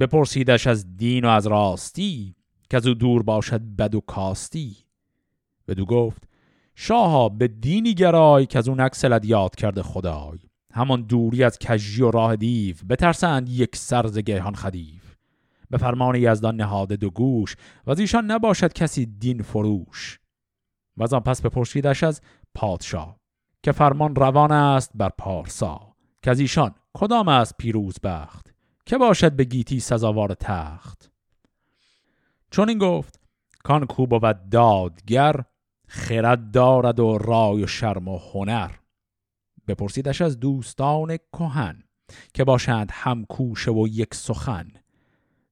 Speaker 1: بپرسیدش از دین و از راستی که از او دور باشد بد و کاستی. بدو گفت شاها به دینی گرای که از اون اکسلت یاد کرده خدای. همان دوری از کجی و راه دیو بترسند یک سرز گهان خدیف به فرمان یزدان نهاده دو گوش و از ایشان نباشد کسی دین فروش. و از آن پس بپرسیدش از پادشاه که فرمان روان است بر پارسا. که از ایشان کدام است پیروز بخت؟ که باشد به گیتی سزاوار تخت. چون این گفت کان کو بود دادگر خرد دارد و رای و شرم و هنر. بپرسیدش از دوستان کهن که باشند هم کوشه و یک سخن.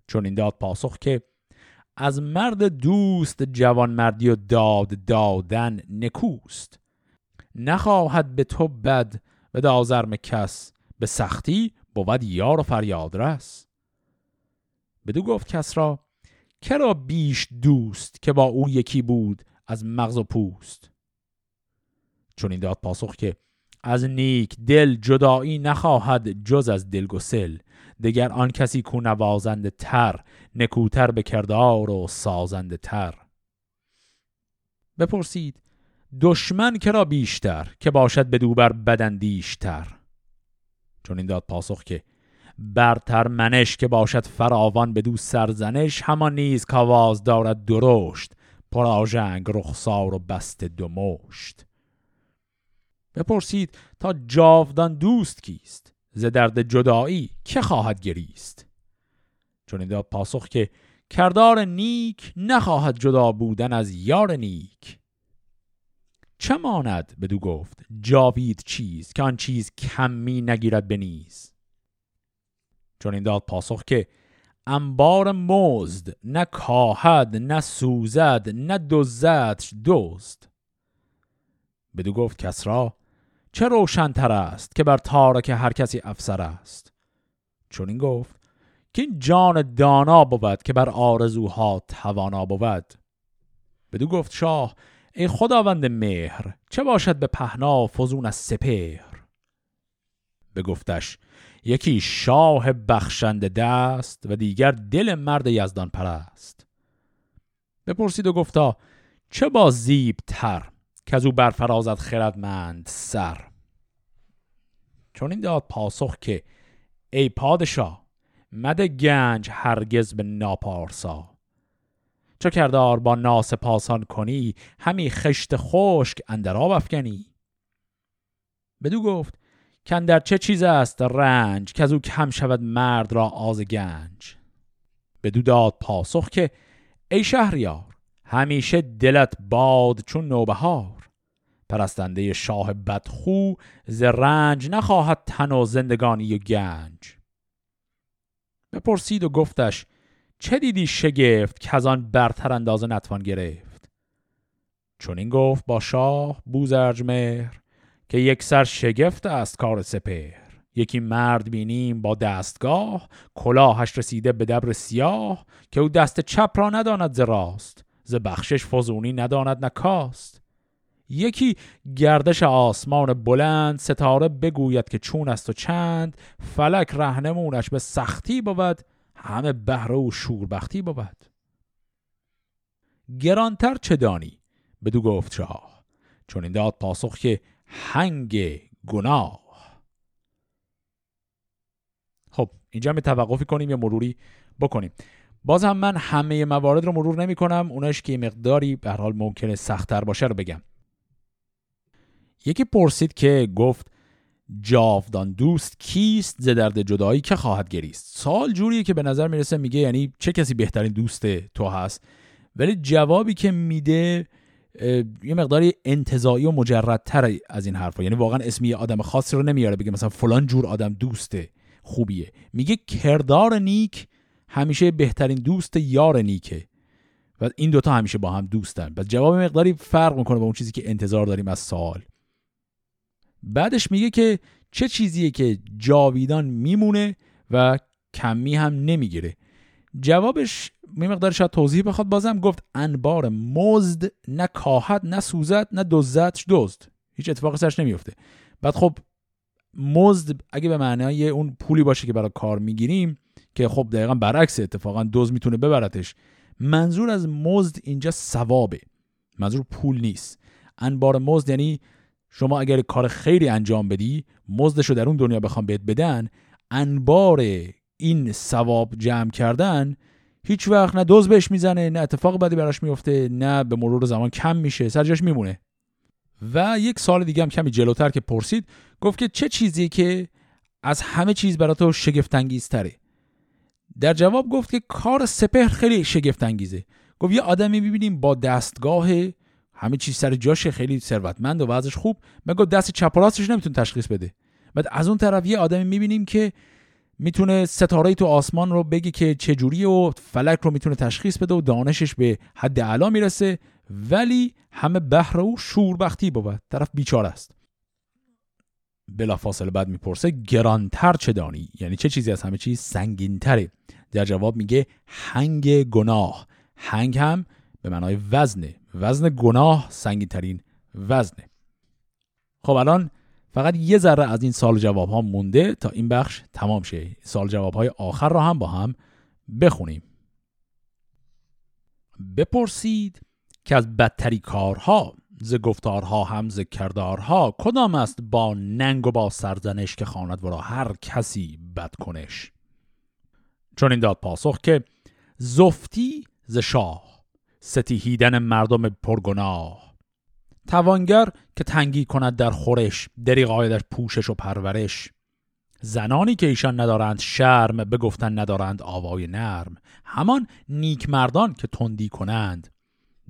Speaker 1: چون این داد پاسخ که از مرد دوست جوان مردی و داد دادن نکوست. نخواهد به تو بد به دازرم کس به سختی بود یار و فریاد رس. بدو گفت کس را کرا بیش دوست که با او یکی بود از مغز و پوست؟ چون این داد پاسخ که از نیک دل جدایی نخواهد جز از دلگسل دگر آن کسی کو نوازنده تر نکوتر به کردار و سازنده تر. بپرسید دشمن کرا بیشتر که باشد به دوبر بدندیشتر چون این داد پاسخ که برتر منش که باشد فراوان به دو سرزنش همان نیز کواز دارد درشت. پر آژنگ رخسار و بست دو مشت. بپرسید تا جاودان دوست کیست؟ ز درد جدایی که خواهد گریست؟ چون این داد پاسخ که کردار نیک نخواهد جدا بودن از یار نیک. چه ماند؟ بدو گفت. جاوید چیز که آن چیز کمی نگیرد بنیز چون این داد پاسخ که انبار مزد نه کاهد نه سوزد نه دزد. دزد بدو گفت کس را چه روشنتر است که بر تارک هر کسی افسر است؟ چون این گفت که این جان دانا بود که بر آرزوها توانا بود. بدو گفت شاه ای خداوند مهر چه باشد به پهنا فزون از سپهر؟ بگفتش یکی شاه بخشنده دست و دیگر دل مرد یزدان پرست. بپرسید و گفتا چه با زیب تر که از او برفرازد خردمند سر؟ چون این داد پاسخ که ای پادشاه مده گنج هرگز به ناپارسا. چو کردار با ناس پاسان کنی؟ همی خشت خشک اندر آب افکنی. بدو گفت در چه چیز است رنج که از او کم شود مرد را آز گنج؟ بدو داد پاسخ که ای شهریار همیشه دلت باد چون نوبهار. پرستنده شاه بدخو ز رنج نخواهد تن و زندگانی و گنج. بپرسید و گفتش چه دیدی شگفت که از آن برتر اندازه نتوان گرفت؟ چون این گفت با شاه بوزرج مهر که یک سر شگفت است کار سپهر. یکی مرد بینیم با دستگاه کلاهش رسیده به دبر سیاه که او دست چپ را نداند ز راست ز بخشش فزونی نداند نکاست یکی گردش آسمان بلند ستاره بگوید که چون است و چند فلک رهنمونش به سختی بود همه بهره و شوربختی بود گرانتر چه دانی؟ بدو گفت شاه. چون این داد پاسخ که هنگ گناه. خب اینجا می توقفی کنیم یا مروری بکنیم. باز هم من همه موارد رو مرور نمی کنم. اوناش که مقداری به حال ممکنه سختتر باشه رو بگم. یکی پرسید که گفت جاودان دوست کیست ز درد جدایی که خواهد گریست؟ سال جوریه که به نظر می‌رسه میگه یعنی چه کسی بهترین دوست تو هست؟ ولی جوابی که میده یه مقداری انتظایی و مجردتر از این حرفا. یعنی واقعا اسم یه آدم خاصی رو نمیاره بگه مثلا فلان جور آدم دوسته خوبیه. میگه کردار نیک همیشه بهترین دوست یار نیکه. و این دوتا همیشه با هم دوستن. پس جواب مقداری فرق می‌کنه با اون چیزی که انتظار داریم از سوال. بعدش میگه که چه چیزیه که جاویدان میمونه و کمی هم نمی‌گیره. جوابش می مقدار شاید توضیح بخواد بازم. گفت انبار مزد نه کاهد نه سوزد نه دزدش دزد. هیچ اتفاقی سرش نمیفته. بعد خب مزد اگه به معنای اون پولی باشه که برای کار می‌گیریم که خب دقیقا برعکس اتفاقا دوز می‌تونه ببرتش. منظور از مزد اینجا ثوابه. منظور پول نیست. انبار مزد یعنی شما اگر کار خیری انجام بدی مزدش رو در اون دنیا بخوام بهت بدن انبار این ثواب جمع کردن هیچ وقت نه دوز بهش می‌زنه نه اتفاق بدی براش میفته نه به مرور زمان کم میشه سرجاش میمونه. و یک سال دیگه هم کمی جلوتر که پرسید گفت که چه چیزی که از همه چیز برای تو شگفت در جواب گفت که کار سپهر خیلی شگفت انگیزه گفت یه آدمی می‌بینیم با دستگاه همه چیز سر جاش خیلی ثروتمند و وضعش خوب. مگه دست چپ و راستش نمی‌تونه تشخیص بده. بعد از اون طرف یه آدمی می‌بینیم که می‌تونه ستاره تو آسمان رو بگی که چجوری و فلک رو می‌تونه تشخیص بده و دانشش به حد اعلا می‌رسه. ولی همه بهره و شوربختی بود طرف بیچاره است. بلا فاصله بعد می‌پرسه گرانتر چه دانی؟ یعنی چه چیزی از همه چیز سنگینتره؟ در جواب میگه هنگ گناه. هنگ هم به معنای وزنه. وزن گناه سنگینترین وزنه. خب الان فقط یه ذره از این سال جواب ها مونده تا این بخش تمام شه. سال جواب های آخر را هم با هم بخونیم. بپرسید که از بدتری کارها ز گفتارها هم ز کردارها کدام است با ننگ و با سرزنش که خواند ورا هر کسی بد کنش؟ چون این داد پاسخ که زفتی ز شاه. ستیهیدن مردم پرگناه. توانگر که تنگی کند در خورش دریغ پوشش و پرورش. زنانی که ایشان ندارند شرم بگفتن ندارند آوای نرم. همان نیک مردان که تندی کنند.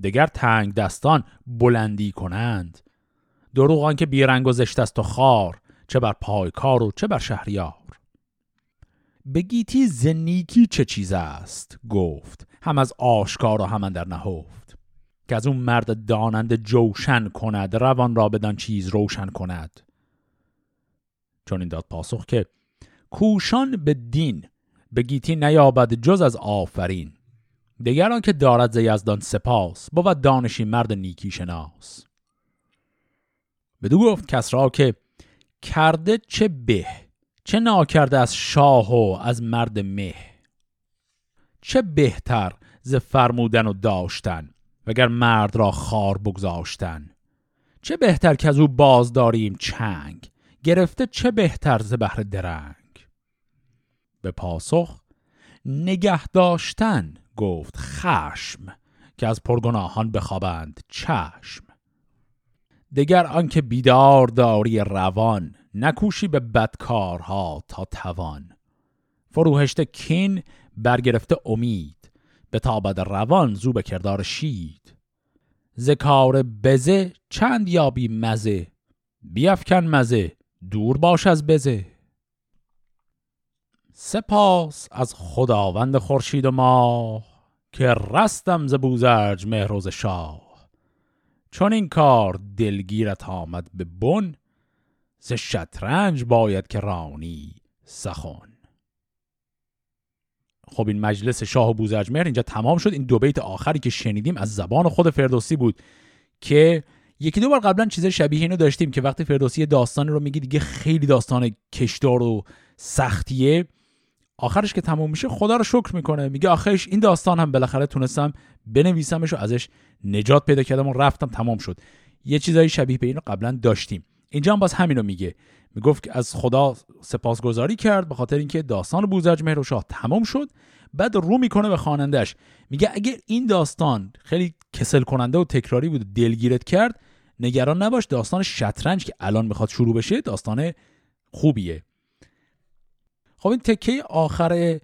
Speaker 1: دگر تنگ دستان بلندی کنند. دروغان که بیرنگ و زشت است و خار چه بر پای کار و چه بر شهریار. بگیتی زنیکی چه چیز است؟ گفت. هم از آشکار و هم در نهفت. که از اون مرد دانند جوشن کند روان را بدان چیز روشن کند. چون این داد پاسخ که کوشان به دین به گیتی نیابد جز از آفرین. دیگران که دارد ز یزدان سپاس بود دانشی مرد نیکی شناس. بدو گفت کس را که کرده چه به چه ناکرده از شاه و از مرد مه. چه بهتر ز فرمودن و داشتن وگر مرد را خار بگذاشتن؟ چه بهتر که از او باز داریم چنگ؟ گرفته چه بهتر ز بهر درنگ؟ به پاسخ نگه داشتن گفت خشم که از پرگناهان بخوابند چشم. دگر آنکه بیدار داری روان نکوشی به بدکارها تا توان. فروهشت کین برگرفته امید. به تابد روان زو به کردار شید. ذکار بزه چند یابی مزه؟ بیافکن مزه دور باش از بزه. سپاس از خداوند خورشید و ماه که رستم ز بوزرج مهروز شاه. چون این کار دلگیرت آمد به بن ز شطرنج باید که رانی سخن. خب این مجلس شاه و بوزرجمهر اینجا تمام شد. این دو بیت آخری که شنیدیم از زبان خود فردوسی بود که یکی دو بار قبلا چیز شبیه اینو داشتیم که وقتی فردوسی داستان رو میگی دیگه خیلی داستان کشدار و سختیه. آخرش که تموم میشه خدا رو شکر می‌کنه. میگه آخرش این داستان هم بالاخره تونستم بنویسمش و ازش نجات پیدا کردم و رفتم تمام شد. یه چیزایی شبیه به اینو قبلا داشتیم. اینجا هم باز همینو میگه. می‌گفت که از خدا سپاسگزاری کرد به خاطر اینکه داستان بوزرج مهر شاه تمام شد بعد رو می‌کنه به خوانندش میگه اگر این داستان خیلی کسل کننده و تکراری بود دلگیرت کرد نگران نباش داستان شطرنج که الان می‌خواد شروع بشه داستان خوبیه. خب این تکه آخر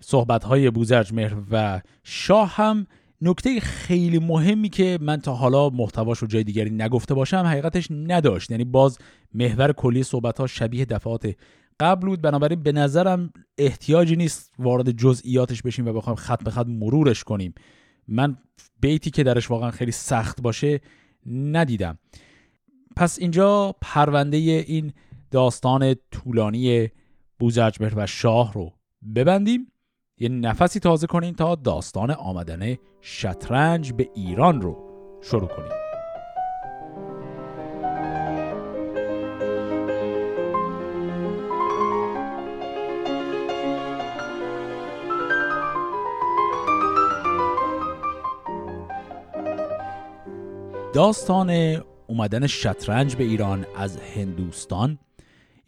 Speaker 1: صحبت های بوزرج مهر و شاه هم نکته خیلی مهمی که من تا حالا محتواش رو جای دیگری نگفته باشم حقیقتش نداشت. یعنی باز محور کلی صحبت ها شبیه دفعات قبل بود. بنابراین به نظرم احتیاجی نیست وارد جزئیاتش بشیم و بخوایم خط به خط مرورش کنیم. من بیتی که درش واقعا خیلی سخت باشه ندیدم. پس اینجا پرونده این داستان طولانی بوزرجمهر و شاه رو ببندیم. یه نفسی تازه کنین تا داستان آمدن شطرنج به ایران رو شروع کنیم. داستان اومدن شطرنج به ایران از هندوستان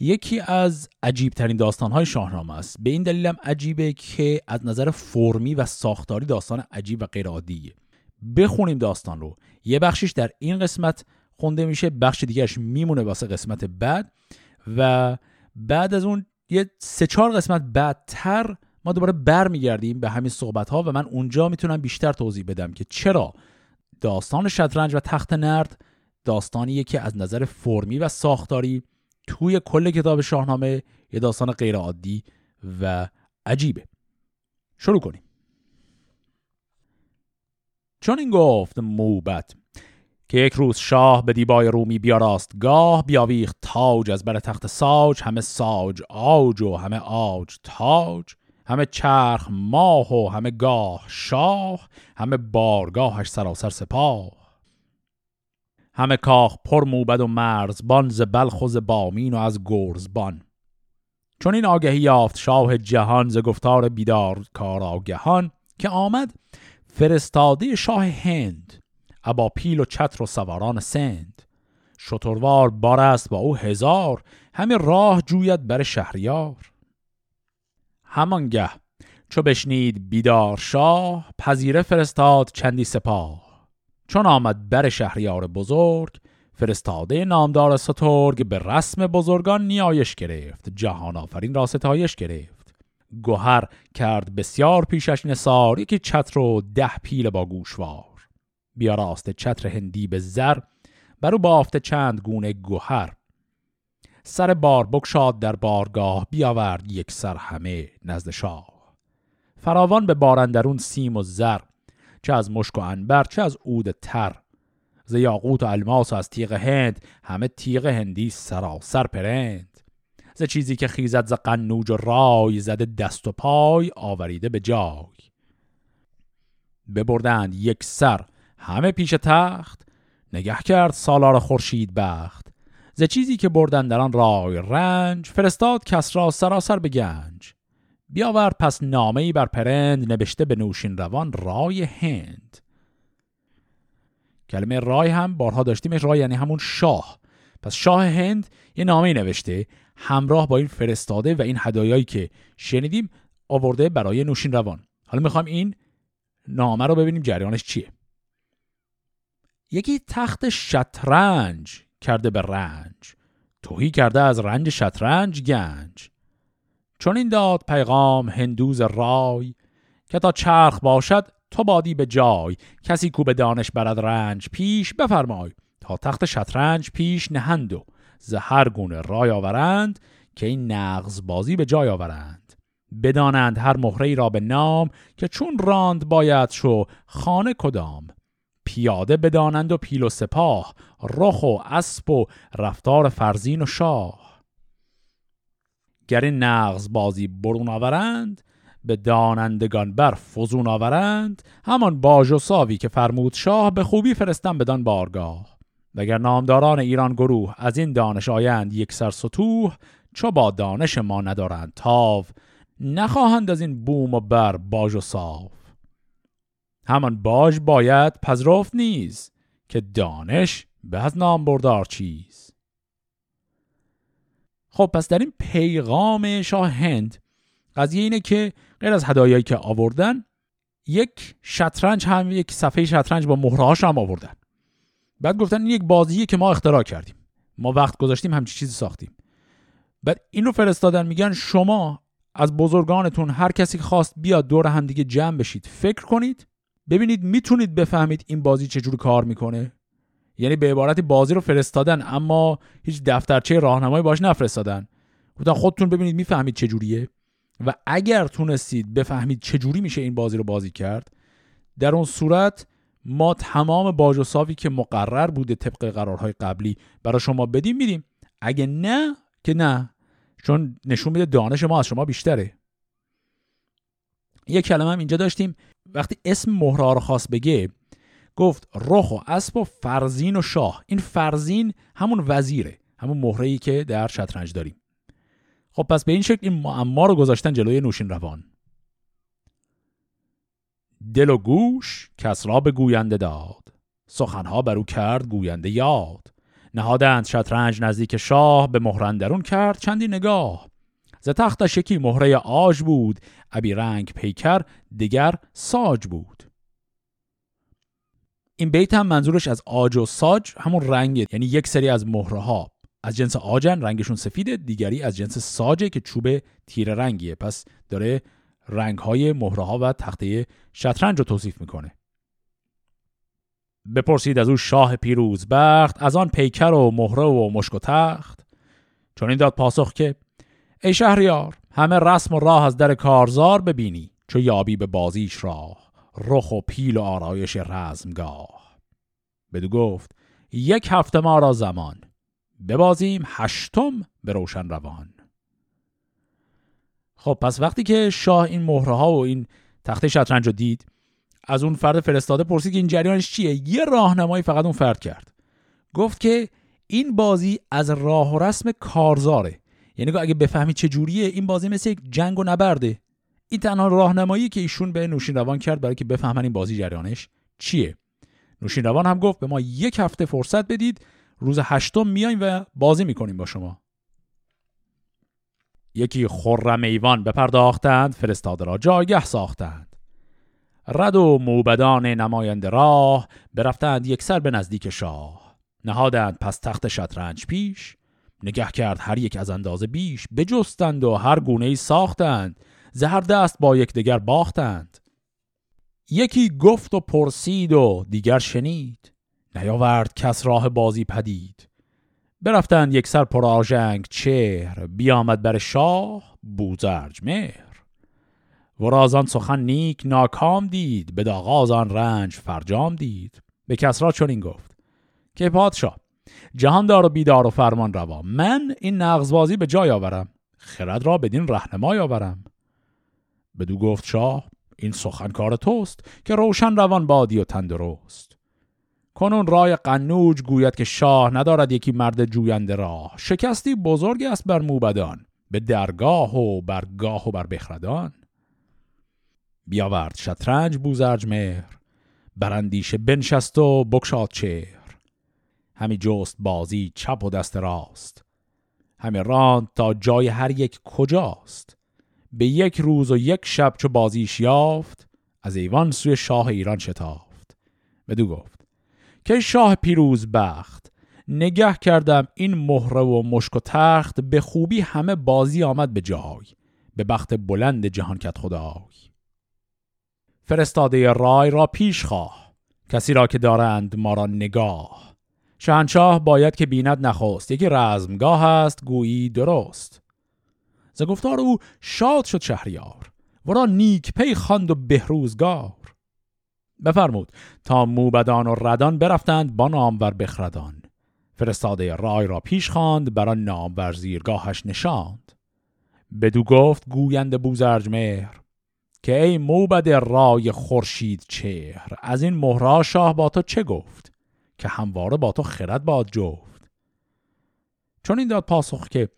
Speaker 1: یکی از عجیب ترین داستان های شاهنامه است. به این دلیلم عجیبه که از نظر فرمی و ساختاری داستان عجیب و غیر عادیه بخونیم داستان رو. یه بخشش در این قسمت خونده میشه بخش دیگرش میمونه واسه قسمت بعد و بعد از اون یه سه چهار قسمت بعدتر ما دوباره برمیگردیم به همین صحبت ها و من اونجا می‌تونم بیشتر توضیح بدم که چرا داستان شطرنج و تخت نرد داستانیه که از نظر فرمی و ساختاری توی کل کتاب شاهنامه یه داستان غیر عادی و عجیبه. شروع کنیم. چون این گفت موبت که یک روز شاه به دیبای رومی بیاراست گاه بیاویخت تاج از بر تخت ساج همه ساج آج و همه آج تاج همه چرخ ماه و همه گاه شاه همه بارگاهش سراسر سپاه. همه کاخ پر موبد و مرزبان ز بلخ و بامین و از گرزبان. چون این آگهی یافت شاه جهان ز گفتار بیدار کار آگهان که آمد فرستاده شاه هند ابا پیل و چتر و سواران سند. شتروار بار است با او هزار همه راه جوید بر شهریار. همانگه چو بشنید بیدار شاه پذیره فرستاد چندی سپاه. چون آمد بر شهریار بزرگ فرستاده نامدار سترگ به رسم بزرگان نیایش گرفت جهان آفرین را ستایش گرفت. گوهر کرد بسیار پیشش نسار یکی چتر و ده پیل با گوشوار. بیا راست چتر هندی به زر برو بافته چند گونه گوهر. سر بار بکشاد در بارگاه بیاورد یک سر همه نزد شاه. فراوان به بارندرون سیم و زر چه از مشک و انبر چه از عود تر. ز یاقوت و الماس و از تیغ هند همه تیغ هندی سراسر پرند. ز چیزی که خیزد ز قنوج و رای زده دست و پای آوریده به جای. ببردند یک سر همه پیش تخت نگه کرد سالار خورشید بخت. ز چیزی که بردن در آن رای رنج فرستاد کس را سراسر به گنج. بیاورد پس نامه ای بر پرند نوشته به نوشین روان رای هند. کلمه رای هم بارها داشتیم رای یعنی همون شاه. پس شاه هند یه نامه نوشته همراه با این فرستاده و این هدایایی که شنیدیم آورده برای نوشین روان. حالا می‌خوایم این نامه رو ببینیم جریانش چیه. یکی تخت شطرنج کرده به رنج توهی کرده از رنج شطرنج گنج. چون این داد پیغام هندوز رای که تا چرخ باشد تو بادی به جای. کسی کو به دانش برد رنج پیش بفرمای. تا تخت شطرنج پیش نهند و زهر گونه رای آورند که این نغز بازی به جای آورند. بدانند هر مهره را به نام که چون راند باید شو خانه کدام. پیاده بدانند و پیل و سپاه رخ و اسب و رفتار فرزین و شاه. گر نغز بازی برون آورند به دانندگان بر فزون آورند همان باج و ساوی که فرمود شاه به خوبی فرستن بدان بارگاه. وگر نامداران ایران گروه از این دانش آیند یک سر سطوح چو با دانش ما ندارند تاو نخواهند از این بوم و بر باج و صاف همان باج باید پذرفت نیز که دانش به از نام بردار چیز خب پس در این پیغام شاه هند قضیه اینه که غیر از هدایایی که آوردن یک شطرنج هم یک صفحه شطرنج با مهرهاش هم آوردن. بعد گفتن این یک بازیه که ما اختراع کردیم. ما وقت گذاشتیم همچی چیزی ساختیم. بعد این رو فرستادن میگن شما از بزرگانتون هر کسی که خواست بیاد دور هم دیگه جمع بشید فکر کنید ببینید می‌تونید بفهمید این بازی چجور کار می‌کنه. یعنی به عبارت بازی رو فرستادن اما هیچ دفترچه راهنمایی باش نفرستادن. گفتن خودتون ببینید می‌فهمید چجوریه و اگر تونستید بفهمید چجوری میشه این بازی رو بازی کرد در اون صورت ما تمام باج و صافی که مقرر بوده طبق قرارهای قبلی برای شما بدیم میدیم. اگه نه که نه. چون نشون میده دانش ما از شما بیشتره. یک کلمه هم اینجا داشتیم. وقتی اسم مهره رو خواست بگه گفت رخ و اسب و فرزین و شاه. این فرزین همون وزیره همون مهره که در شطرنج داریم. خب پس به این شکل این معما رو گذاشتن جلوی نوشین روان. دل و گوش کس را به گوینده داد. سخنها بر او کرد گوینده یاد. نهادند شطرنج نزدیک شاه به مهرندرون کرد چندی نگاه. ز تختش یکی مهره آج بود ابی رنگ پیکر دیگر ساج بود. این بیت هم منظورش از آج و ساج همون رنگه. یعنی یک سری از مهره ها از جنس آجن رنگشون سفیده دیگری از جنس ساجه که چوب تیر رنگیه. پس داره رنگ های مهره ها و تخته شطرنج رو توصیف می‌کنه. بپرسید از او شاه پیروز بخت از آن پیکر و مهره و مشک و تخت. چون این داد پاسخ که ای شهریار همه رسم و راه از در کارزار ببینی چو یابی به بازیش راه. رخ و پیل و آرایش رزمگاه. بدو گفت یک هفته ما را زمان. ببازیم هشتم به روشن روان. خب پس وقتی که شاه این مهره ها و این تخت شطرنج رو دید از اون فرد فرستاده پرسید که این جریانش چیه؟ یه راهنمایی فقط اون فرد کرد. گفت که این بازی از راه و رسم کارزاره. یعنی اگه بفهمی چه جوریه این بازی مثل یک جنگ و نبرده. این تنها راهنمایی که ایشون به نوشین روان کرد برای که بفهمن این بازی جریانش چیه؟ نوشین روان هم گفت به ما یک هفته فرصت بدید روز هشتم میایم و بازی می‌کنیم با شما. یکی خرم ایوان بپرداختند فرستاده را جایگه ساختند. رد و موبدان نماینده راه برفتند یک سر به نزدیک شاه. نهادند پس تخت شطرنج پیش. نگه کرد هر یک از اندازه بیش بجستند و هر گونه ای ساختند. زهر دست با یکدیگر باختند. یکی گفت و پرسید و دیگر شنید. نیاورد کس راه بازی پدید. برفتند یک سر پرآژنگ چهر بیامد بر شاه بوزرج مهر. ورازان سخن نیک ناکام دید به داغاز آن رنج فرجام دید. به کسرا چنین گفت که پادشاه جهاندار و بیدار و فرمان روا من این نغزبازی به جای آورم خرد را بدین رهنمای آورم. بدو گفت شاه این سخن کار توست که روشن روان بادی و تندرست کنون رای قنوج گوید که شاه ندارد یکی مرد جوینده راه. شکستی بزرگ است بر موبدان به درگاه و برگاه و بر بخردان. بیاورد شطرنج بوزرج مهر براندیشه بنشست و بکشاد چهر. همی جست بازی چپ و دست راست. همی راند تا جای هر یک کجاست. به یک روز و یک شب چو بازیش یافت از ایوان سوی شاه ایران شتافت. بدو گفت که شاه پیروز بخت نگه کردم این مهره و مشک و تخت به خوبی همه بازی آمد به جای به بخت بلند جهان کت خدای. فرستاده رای را پیش خواه کسی را که دارند ما را نگاه. شهنشاه باید که بیند نخواست یکی رزمگاه است گویی درست. ز گفتار او شاد شد شهریار ورا نیک پی خواند و بهروزگار. بفرمود تا موبدان و ردان برفتند با نامور بخردان. فرستاده رای را پیش خواند برا نامور زیرگاهش نشاند. بدو گفت گویند بوزرج مهر که ای موبد رای خورشید چهر از این مهرا شاه با تو چه گفت؟ که همواره با تو خرد باد جفت. چون این داد پاسخ که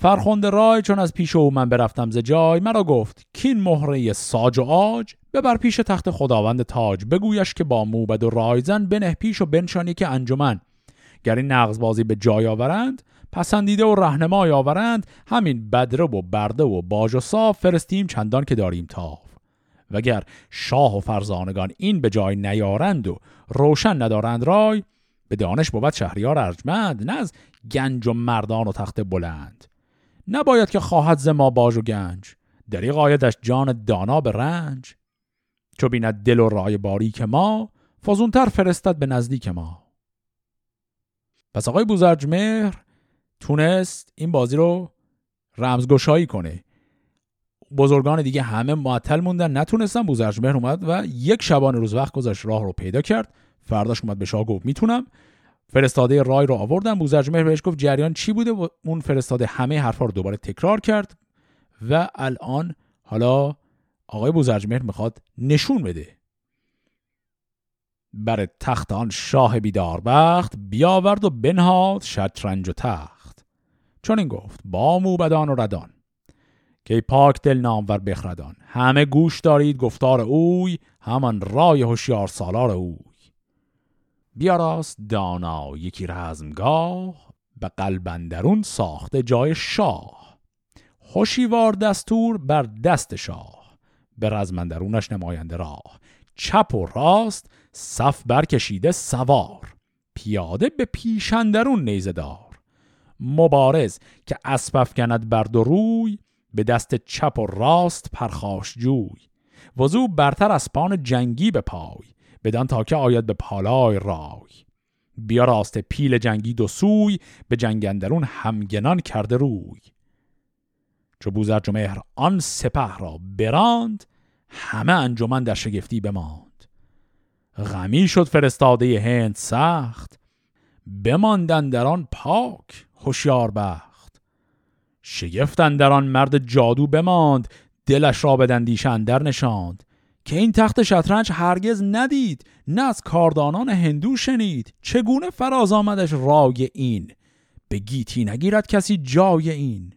Speaker 1: فرخنده رای چون از پیش او من برفتم ز جای مرا گفت کین مهره ساج و آج ببر پیش تخت خداوند تاج بگویش که با موبد و رایزن بنه پیش و بنشانی که انجمن. گر این بازی به جای آورند پسندیده و رهنمای آورند همین بدره و برده و باج و صاف فرستیم چندان که داریم تاف. وگر شاه و فرزانگان این به جای نیارند و روشن ندارند رای به دانش بود شهریار ارجمند نه از گنج و مردان و تخت بلند. نباید که خواهد ز ما باج و گنج. دریغ آیدش جان دانا به رنج. چو بیند دل و رای باری که ما فزونتر فرستد به نزدیک ما. پس آقای بوزرج مهر تونست این بازی رو رمزگشایی کنه. بزرگان دیگه همه معطل موندن. نتونستن بوزرج مهر اومد و یک شبانه روز وقت گذاشت راه رو پیدا کرد. فرداش اومد به شاه گفت می‌تونم. فرستاده رای رو آوردن. بوزرج مهر بهش گفت جریان چی بوده؟ و اون فرستاده همه حرفا رو دوباره تکرار کرد و الان حالا آقای بوزرج مهر می‌خواد نشون بده. بر تخت آن شاه بیدار بخت بیاورد و بنهاد شطرنج و تخت. چون این گفت با موبدان و ردان که پاک دل نامور بخردان. همه گوش دارید گفتار اوی همان رای هوشیار سالار اوی. بیاراست دانا یکی رزمگاه به قلبندرون ساخته جای شاه. خوشیوار دستور بر دست شاه. به رزمندرونش نماینده راه. چپ و راست صف برکشیده سوار. پیاده به پیشندرون نیزه دار. مبارز که اسب کند بر دو روی به دست چپ و راست پرخاش جوی. وضو برتر از پان جنگی به پای. بدان تا که آید به پالای رای. بیا راست پیل جنگی دو سوی به جنگندرون همگنان کرده روی. چو بوزرج مهر آن سپه را براند همه انجمن در شگفتی بماند. غمی شد فرستاده هند سخت بماندن در آن پاک هوشیار بخت. شگفتن در آن مرد جادو بماند دلش را به دندیش اندر نشاند. که این تخت شطرنج هرگز ندید نه از کاردانان هندو شنید. چگونه فراز آمدش رای این؟ به گیتی نگیرد کسی جای این.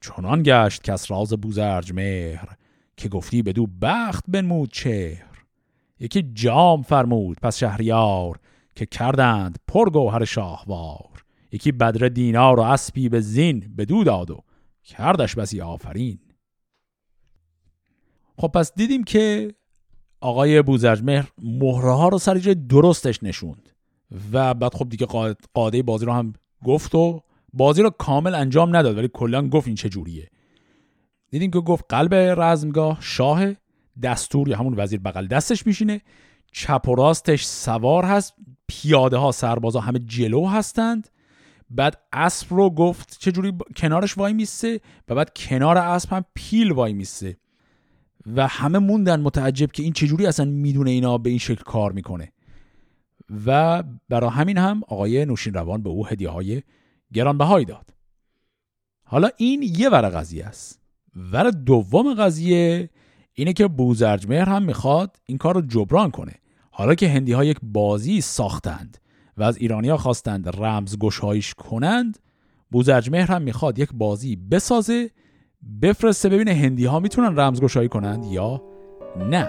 Speaker 1: چنان گشت کس راز بوزرج مهر که گفتی بدو بخت بنمود چهر. یکی جام فرمود پس شهریار که کردند پرگوهر شاهوار. یکی بدر دینار و اسبی به زین بدو داد و کردش بسی آفرین. خب پس دیدیم که آقای بوزرجمهر مهره ها رو سر جای درستش نشوند. و بعد خب دیگه قاده بازی رو هم گفت و بازی رو کامل انجام نداد ولی کلا گفت این چه جوریه. دیدیم که گفت قلب رزمگاه شاه دستور یا همون وزیر بغل دستش میشینه. چپ و راستش سوار هست. پیاده ها سربازا همه جلو هستند. بعد اسب رو گفت چجوری کنارش وای میسته و بعد کنار اسب هم پیل وای میسته و همه موندن متعجب که این چجوری اصلا می‌دونه اینا به این شکل کار می‌کنه. و برای همین هم آقای نوشین روان به او هدیه های گرانبهایی داد. حالا این یه ور قضیه است. ور دوم قضیه اینه که بوزرجمهر هم می‌خواد این کار رو جبران کنه. حالا که هندی ها یک بازی ساختند و از ایرانیا خواستند رمز گشایش کنند بوزرجمهر هم می‌خواد یک بازی بسازه بفرسته ببینه هندی ها می‌تونن رمزگشایی کنند یا نه.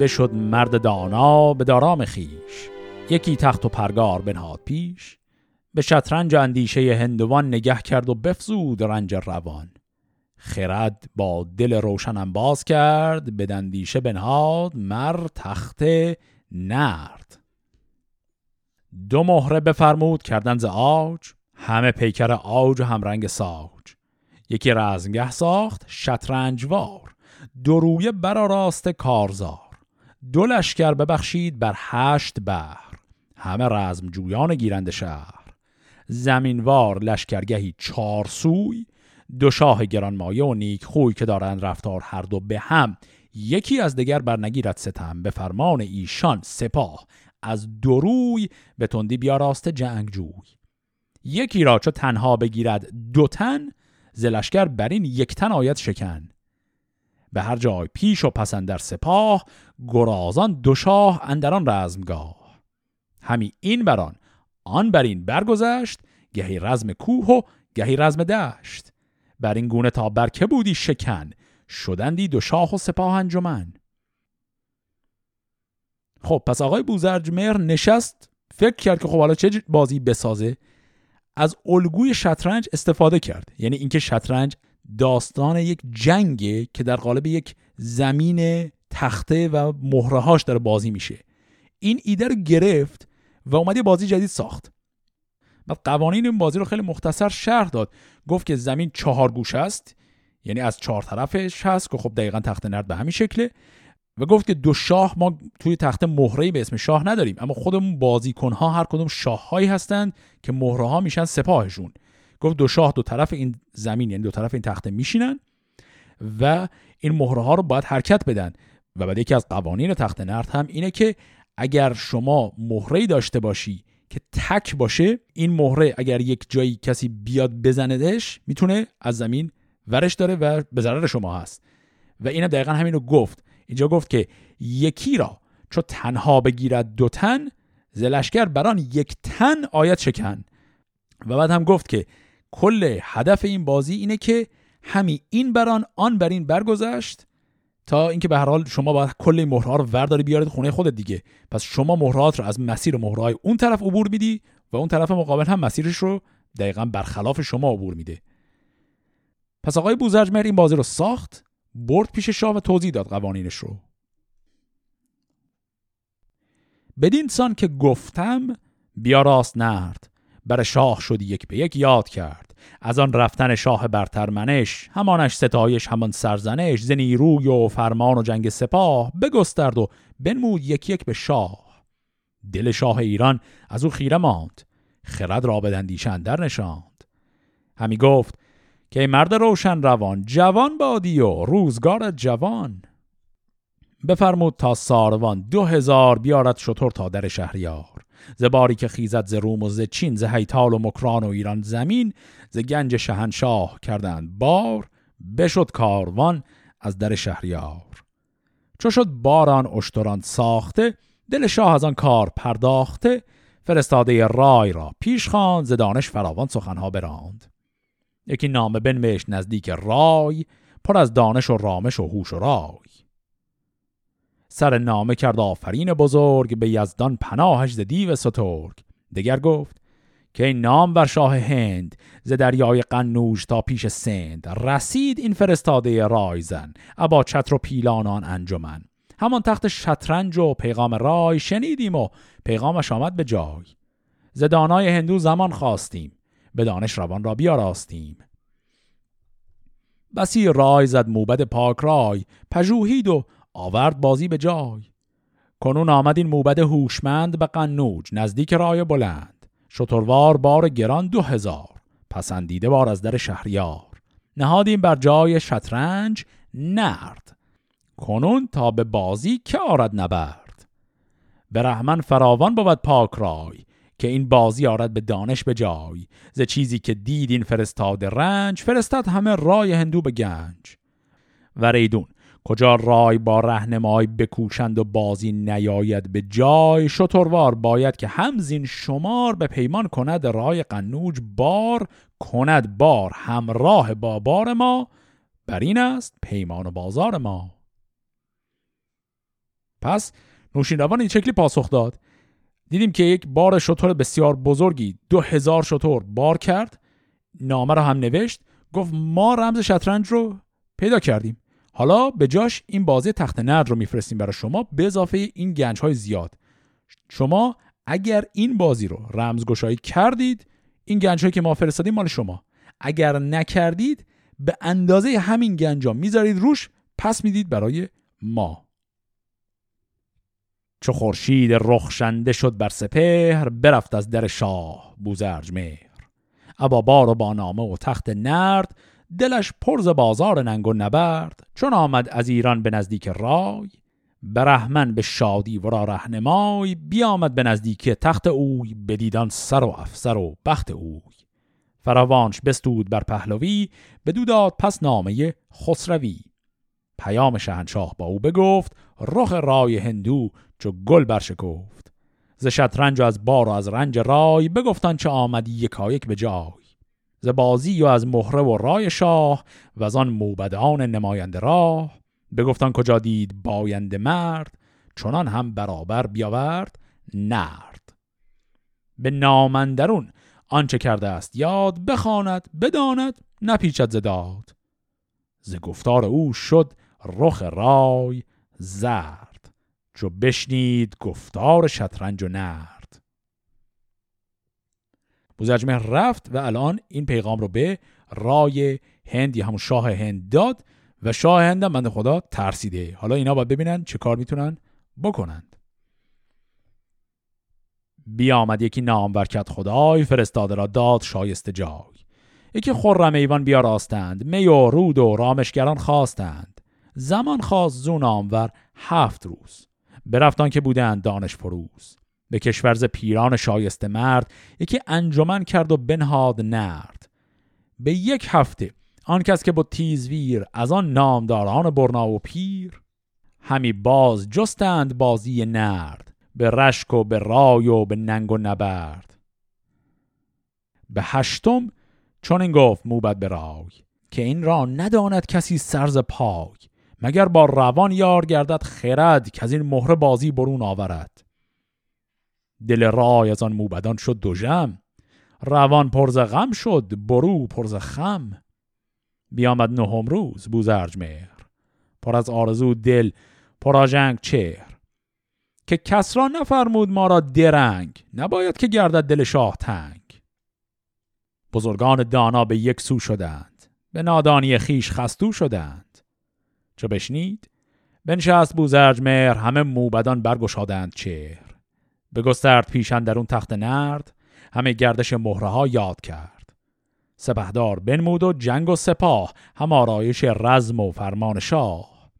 Speaker 1: بشد مرد دانا به دارام خیش. یکی تخت و پرگار بنهاد پیش. به شطرنج اندیشه هندوان نگه کرد و بفزود رنج روان. خرد با دل روشنم باز کرد به دندیشه بنهاد مر تخت نرد. دو مهره بفرمود کردن ز آج همه پیکر آج و همرنگ ساج. یکی رزمگه ساخت شطرنجوار دو روی راست کارزار. دو لشکر ببخشید بر هشت بحر. همه رزمجویان گیرند شهر. زمینوار لشکرگهی چار سوی. دو شاه گرانمایه و نیک خوی که دارند رفتار هر دو به هم. یکی از دیگر برنگیرد ستم. به فرمان ایشان سپاه. از دروی به تندی بیاراست جوی. یکی را چو تنها بگیرد دو تن زلشگر بر این یک تن آید شکن. به هر جای پیش و پسندر سپاه گرازان دو شاه اندران رزمگاه. همی این بران آن بر این برگذشت گهی رزم کوه و گهی رزم دشت. بر این گونه تا برکه بودی شکن؟ شدندی دو شاه و سپاه انجمن. خب پس آقای بوزرجمهر نشست فکر کرد که خب حالا چه بازی بسازه؟ از الگوی شطرنج استفاده کرد. یعنی اینکه شطرنج داستان یک جنگه که در قالب یک زمین تخته و مهرهاش داره بازی میشه. این ایده رو گرفت و اومد یه بازی جدید ساخت. بعد قوانین این بازی رو خیلی مختصر شرح داد. گفت که زمین چهار گوش است یعنی از چهار طرفش هست که خب دقیقا تخت نرد به همین شکله. و گفت که دو شاه ما توی تخت مهره به اسم شاه نداریم اما خودمون بازیکن ها هر کدوم شاههایی هستند که مهره ها میشن سپاهشون. گفت دو شاه دو طرف این زمین یعنی دو طرف این تخته میشینن و این مهره ها رو باید حرکت بدن. و بعد یکی از قوانین تخت نرد هم اینه که اگر شما مهره داشته باشی که تک باشه این مهره اگر یک جایی کسی بیاد بزندش می‌تونه از زمین ورش داره و به ضرر شما هست. و اینم دقیقا همین رو گفت. اینجا گفت که یکی را چو تنها بگیرد دو تن زلشکر بران یک تن آیت شکن. و بعد هم گفت که کل هدف این بازی اینه که همی این بران آن بر این برگذشت تا اینکه به هر حال شما باید کل این مهرها رو ورداری بیارید خونه خودت دیگه. پس شما مهرات رو از مسیر مهرهای اون طرف عبور میدی و اون طرف مقابل هم مسیرش رو دقیقا برخلاف شما عبور میده. پس آقای بوزرجمهر این بازی رو ساخت برد پیش شاه و توضیح داد قوانینش رو. بدین سان که گفتم بیا راست نرد. بر شاه شدی یک به یک یاد کرد. از آن رفتن شاه برتر منش همانش ستایش همان سرزنش ز نیروی و فرمان و جنگ سپاه بگسترد و بنمود یک یک به شاه. دل شاه ایران از او خیره ماند خرد را به در نشاند. همی گفت که مرد روشن روان جوان بادی و روزگار جوان. بفرمود تا ساروان دو هزار بیارد شطور تا در شهریار. زباری که خیزد ز روم و ز چین ز هیتال و مکران و ایران زمین ز گنج شهنشاه کردند بار بشد کاروان از در شهریار. چو شد باران اشتران ساخته دل شاه از آن کار پرداخته فرستاده رای را پیش خواند ز دانش فراوان سخنها براند. یکی نامه بنوشت نزدیک رای پر از دانش و رامش و هوش و رای. سر نامه کرد آفرین بزرگ به یزدان پناهش ز دیو سترگ. دگر گفت که این نام بر شاه هند ز دریای قنوج تا پیش سند؟ رسید این فرستاده رایزن ابا چتر و پیلانان انجمن. همان تخت شطرنج و پیغام رای شنیدیم و پیغامش آمد به جای. ز دانای هندو زمان خواستیم به دانش روان را بیاراستیم. بسی رای زد موبد پاک رای پژوهید و آورد بازی به جای. کنون آمد این موبد هوشمند به قنوج نزدیک رای بلند. شتروار بار گران دو هزار پسندیده بار از در شهریار. نهادیم بر جای شطرنج نرد. کنون تا به بازی که آرد نبرد. به رحمن فراوان بود پاک رای که این بازی آرد به دانش به جای. ز چیزی که دید این فرستاد رنج فرستد همه رای هندو به گنج. و ریدون کجا رای با رهنمای بکوشند و بازی نیاید به جای؟ شتروار باید که همزین شمار به پیمان کند رای قنوج. بار کند بار همراه با بار ما. بر این است پیمان و بازار ما. پس نوشین این شکلی پاسخ داد. دیدیم که یک بار شطور بسیار بزرگی دو هزار شطور بار کرد. نامه رو هم نوشت. گفت ما رمز شطرنج رو پیدا کردیم. حالا به جاش این بازی تخت نرد رو میفرستیم برای شما به اضافه این گنج های زیاد. شما اگر این بازی رو رمزگشایی کردید این گنج هایی که ما فرستادیم مال شما. اگر نکردید به اندازه همین گنجا می‌ذارید روش پس می‌دید برای ما. چو خورشید رخشنده شد بر سپهر برفت از در شاه بوزرج مهر. ابا بار و با نامه و تخت نرد دلش پرز بازار ننگ و نبرد چون آمد از ایران به نزدیک رای. برهمن به شادی ورا رهنمای بیامد به نزدیک تخت اوی بدیدان سر و افسر و بخت اوی. فراوانش بستود بر پهلوی بدو داد پس نامه خسروی. پیام شهنشاه با او بگفت رخ رای هندو چو گل برشکفت. ز شطرنج و از بار و از رنج رای بگفتان چه آمدی یکایک به جای. ز بازی و از مهره و رای شاه و از آن موبدان نماینده راه. بگفتان کجا دید باینده مرد چنان هم برابر بیاورد نرد. به نامندرون آنچه کرده است یاد بخواند بداند نپیچد زداد ز گفتار او شد رخ رای زرد. چو بشنید گفتار شطرنج و نرد. بوزرجمهر رفت و الان این پیغام رو به رای هند یا همون شاه هند داد و شاه هند هم بنده خدا ترسیده. حالا اینا باید ببینن چه کار می‌تونن بکنند. بیامد یکی نام برکت خدای فرستاده را داد شایسته جای. یکی خرم ایوان بیاراستند می و رود و رامشگران خواستند. زمان خواست زون آمور هفت روز. برفتان که بودند دانش فروز به کشورز پیران شایسته مرد یکی انجمن کرد و بنهاد نرد. به یک هفته آن کس که با تیزویر از آن نامداران برنا و پیر همی باز جستند بازی نرد به رشک و به رای و به ننگ و نبرد. به هشتم چون این گفت موبد به رای که این را نداند کسی سرز پای مگر با روان یار گردد خرد که از این مهر بازی برون آورد. دل رای از آن موبدان شد دو جم روان پرز غم شد برو پرز خم. بیامد نهم روز بوزرج مهر. پر از آرزو دل پراژنگ چهر. که کس را نفرمود ما را درنگ نباید که گردد دل شاه تنگ. بزرگان دانا به یک سو شدند به نادانی خیش خستو شدند. چو بشنید بنشست بوزرج مهر همه موبدان برگشادند چهر. به گسترد پیشن در اون تخت نرد همه گردش مهره ها یاد کرد. سپهدار بنمود و جنگ و سپاه هم آرایش رزم و فرمان شاه.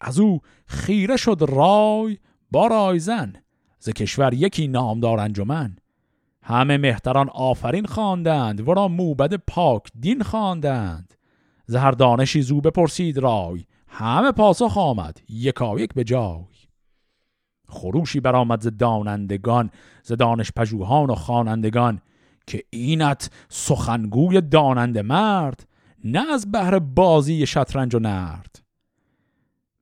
Speaker 1: از او خیره شد رای با رایزن ز کشور یکی نامدار انجمن. همه مهتران آفرین خواندند ورا موبد پاک دین خواندند. ز هر دانشی زو بپرسید رای همه پاسخ آمد یکایک به جای. خروشی برآمد ز دانندگان ز دانش پژوهان و خوانندگان که اینت سخنگوی دانند مرد نه از بهر بازی شطرنج و نرد.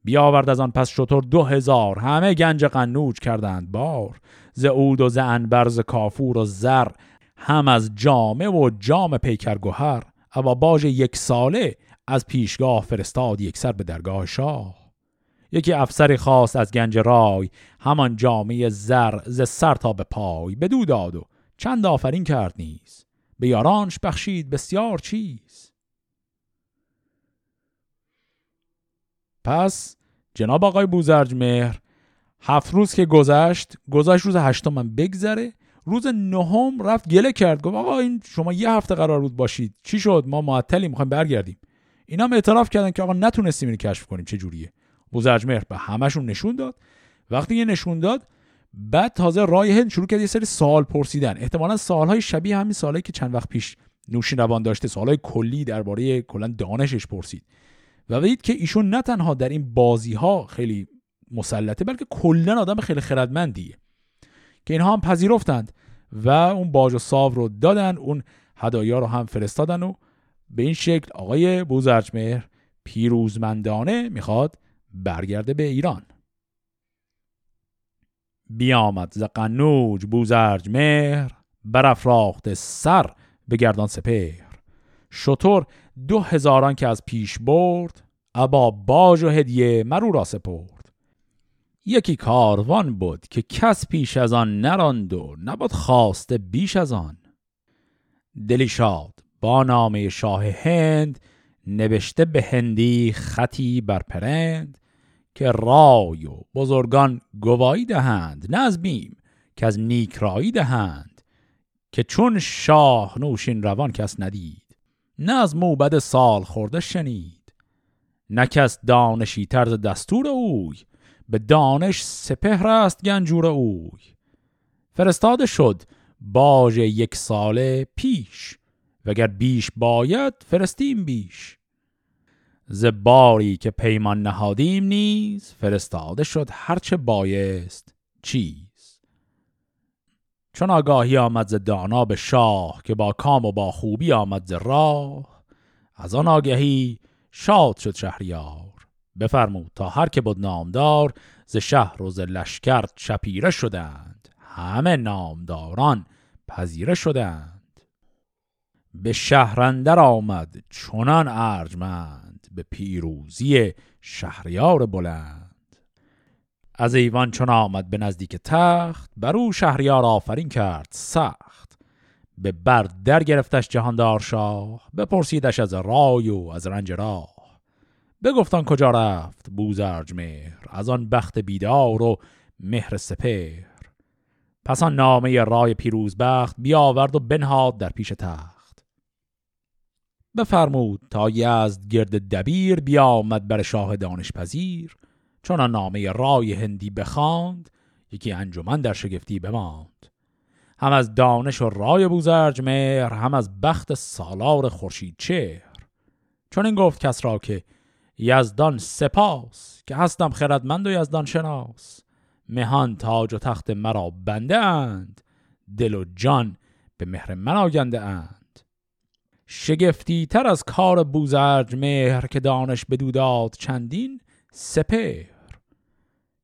Speaker 1: بیاورد از آن پس شطور دو هزار همه گنج قنوج کردند بار ز عود و ز انبر ز کافور و زر هم از جامه و جام پیکر گوهر اوا باج یک ساله از پیشگاه فرستاد یک سر به درگاه شاه. یکی افسری خواست از گنج رای همان جامعه زر ز سر تا به پای بدو داد و چند آفرین کرد نیز. به یارانش بخشید بسیار چیز. پس جناب آقای بوزرج مهر هفت روز که گذشت گذشت روز هشتم من بگذره روز نهم رفت گله کرد گفت آقا این شما یه هفته قرار بود باشید. چی شد؟ ما معطلی می‌خوایم برگردیم. اینا هم اعتراف کردن که آقا نتونستیم اینو کشف کنیم چه جوریه. بوزرجمهر به همشون نشون داد. وقتی یه نشون داد بعد تازه رای هند شروع کرد یه سری سوال پرسیدن. احتمالا سالهای شبیه همین سالهایی که چند وقت پیش نوشین روان داشته سالهای کلی درباره کلا دانشش پرسید. و دید که ایشون نه تنها در این بازی ها خیلی مسلطه بلکه کلا آدم خیلی خردمندیه. که اینها هم پذیرفتند و اون باج و ساو رو دادن اون هدایا رو هم فرستادن و به این شکل آقای بوزرجمهر پیروزمندانه می‌خواد برگرده به ایران. بیامد ز قنوج بوزرج مهر برافراخت سر به گردان سپهر. شطور دو هزاران که از پیش برد ابا باج و هدیه مرو را سپرد. یکی کاروان بود که کس پیش از آن نراند و نبود خواسته بیش از آن. دلی شاد با نامه شاه هند نوشته به هندی خطی بر پرند. که رای و بزرگان گواهی دهند نه از بیم که از نیک رایی دهند که چون شاه نوشین روان کس ندید نه از موبد سال خورده شنید نه کس دانشی طرز دستور اوی به دانش سپهر است گنجور اوی. فرستاده شد باج یک ساله پیش وگر بیش باید فرستیم بیش. ز باری که پیمان نهادیم نیز فرستاده شد هرچه بایست چیز. چون آگاهی آمد ز دانا به شاه که با کام و با خوبی آمد ز راه از آن آگهی شاد شد شهریار. بفرمود تا هر که بود نامدار ز شهر و ز لشکر چپیره شدند همه نامداران پذیره شدند. به شهرندر آمد چنان ارجمند به پیروزی شهریار بلند. از ایوان چون آمد به نزدیک تخت بر او شهریار آفرین کرد سخت. به بر در گرفتش جهاندار شاه بپرسیدش از رای و از رنج راه. بگفتان کجا رفت بوزرج مهر از آن بخت بیدار و مهر سپهر. پس آن نامه رای پیروز بخت بیاورد و بنهاد در پیش تخت. بفرمود تا یزد گرد دبیر بیامد بر شاه دانش پذیر چون نامه رای هندی بخواند یکی انجمن در شگفتی بماند. هم از دانش و رای بوزرج مهر هم از بخت سالار خورشید چهر. چون این گفت کس را که یزدان سپاس که هستم خردمند و یزدان شناس. مهان تاج و تخت مرا بنده اند دل و جان به مهر من آگنده اند. شگفتی تر از کار بوزرج مهر که دانش بدوداد چندین سپهر.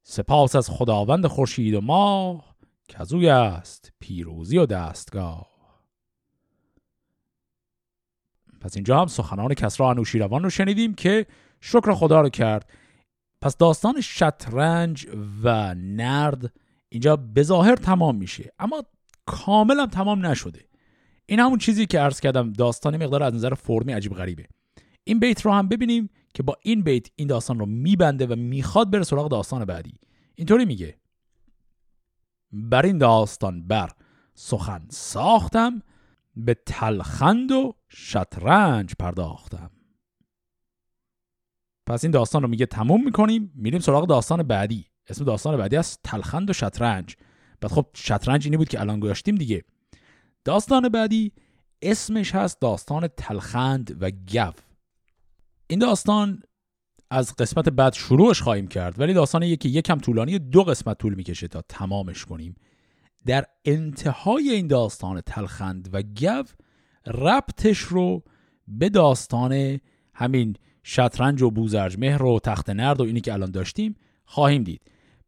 Speaker 1: سپاس از خداوند خورشید و ماه کزوی است پیروزی و دستگاه. پس اینجا هم سخنان کسرا انوشیروان رو شنیدیم که شکر خدا رو کرد. پس داستان شطرنج و نرد اینجا به ظاهر تمام میشه اما کاملا تمام نشده. این همون چیزی که عرض کردم داستان مقدار از نظر فرمی عجیب غریبه. این بیت رو هم ببینیم که با این بیت این داستان رو میبنده و می‌خواد بره سراغ داستان بعدی. اینطوری میگه. بر این داستان بر سخن ساختم به تلخند و شطرنج پرداختم. پس این داستان رو میگه تموم می‌کنیم میریم سراغ داستان بعدی. اسم داستان بعدی است تلخند و شطرنج. بعد خب شطرنج اینی بود که الان گذاشتیم دیگه. داستان بعدی اسمش هست داستان تلخند و گف. این داستان از قسمت بعد شروعش خواهیم کرد ولی داستان یکی یکم طولانی دو قسمت طول می‌کشه تا تمامش کنیم. در انتهای این داستان تلخند و گف ربطش رو به داستان همین شطرنج و بوزرج مهر و تخت نرد و اینی که الان داشتیم خواهیم دید.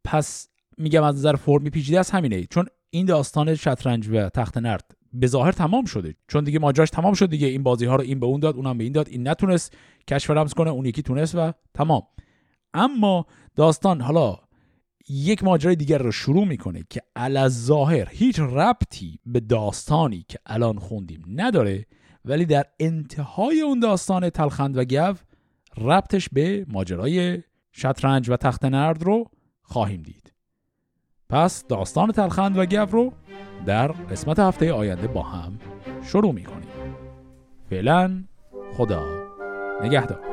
Speaker 1: پس میگم از نظر فرمی پیچیده است همینه چون این داستان شطرنج و تخت نرد به ظاهر تمام شده. چون دیگه ماجراش تمام شد دیگه. این بازی ها رو این به اون داد اونم به این داد. این نتونست کشف رمز کنه اون یکی تونست و تمام. اما داستان حالا یک ماجرای دیگر رو شروع می‌کنه که علا ظاهر هیچ ربطی به داستانی که الان خوندیم نداره ولی در انتهای اون داستان تلخند و گو ربطش به ماجرای شطرنج و تخت نرد رو خواهیم دید. پس داستان تلخند و گو رو در قسمت هفته آینده با هم شروع می‌کنیم. فعلا خدا نگهدار.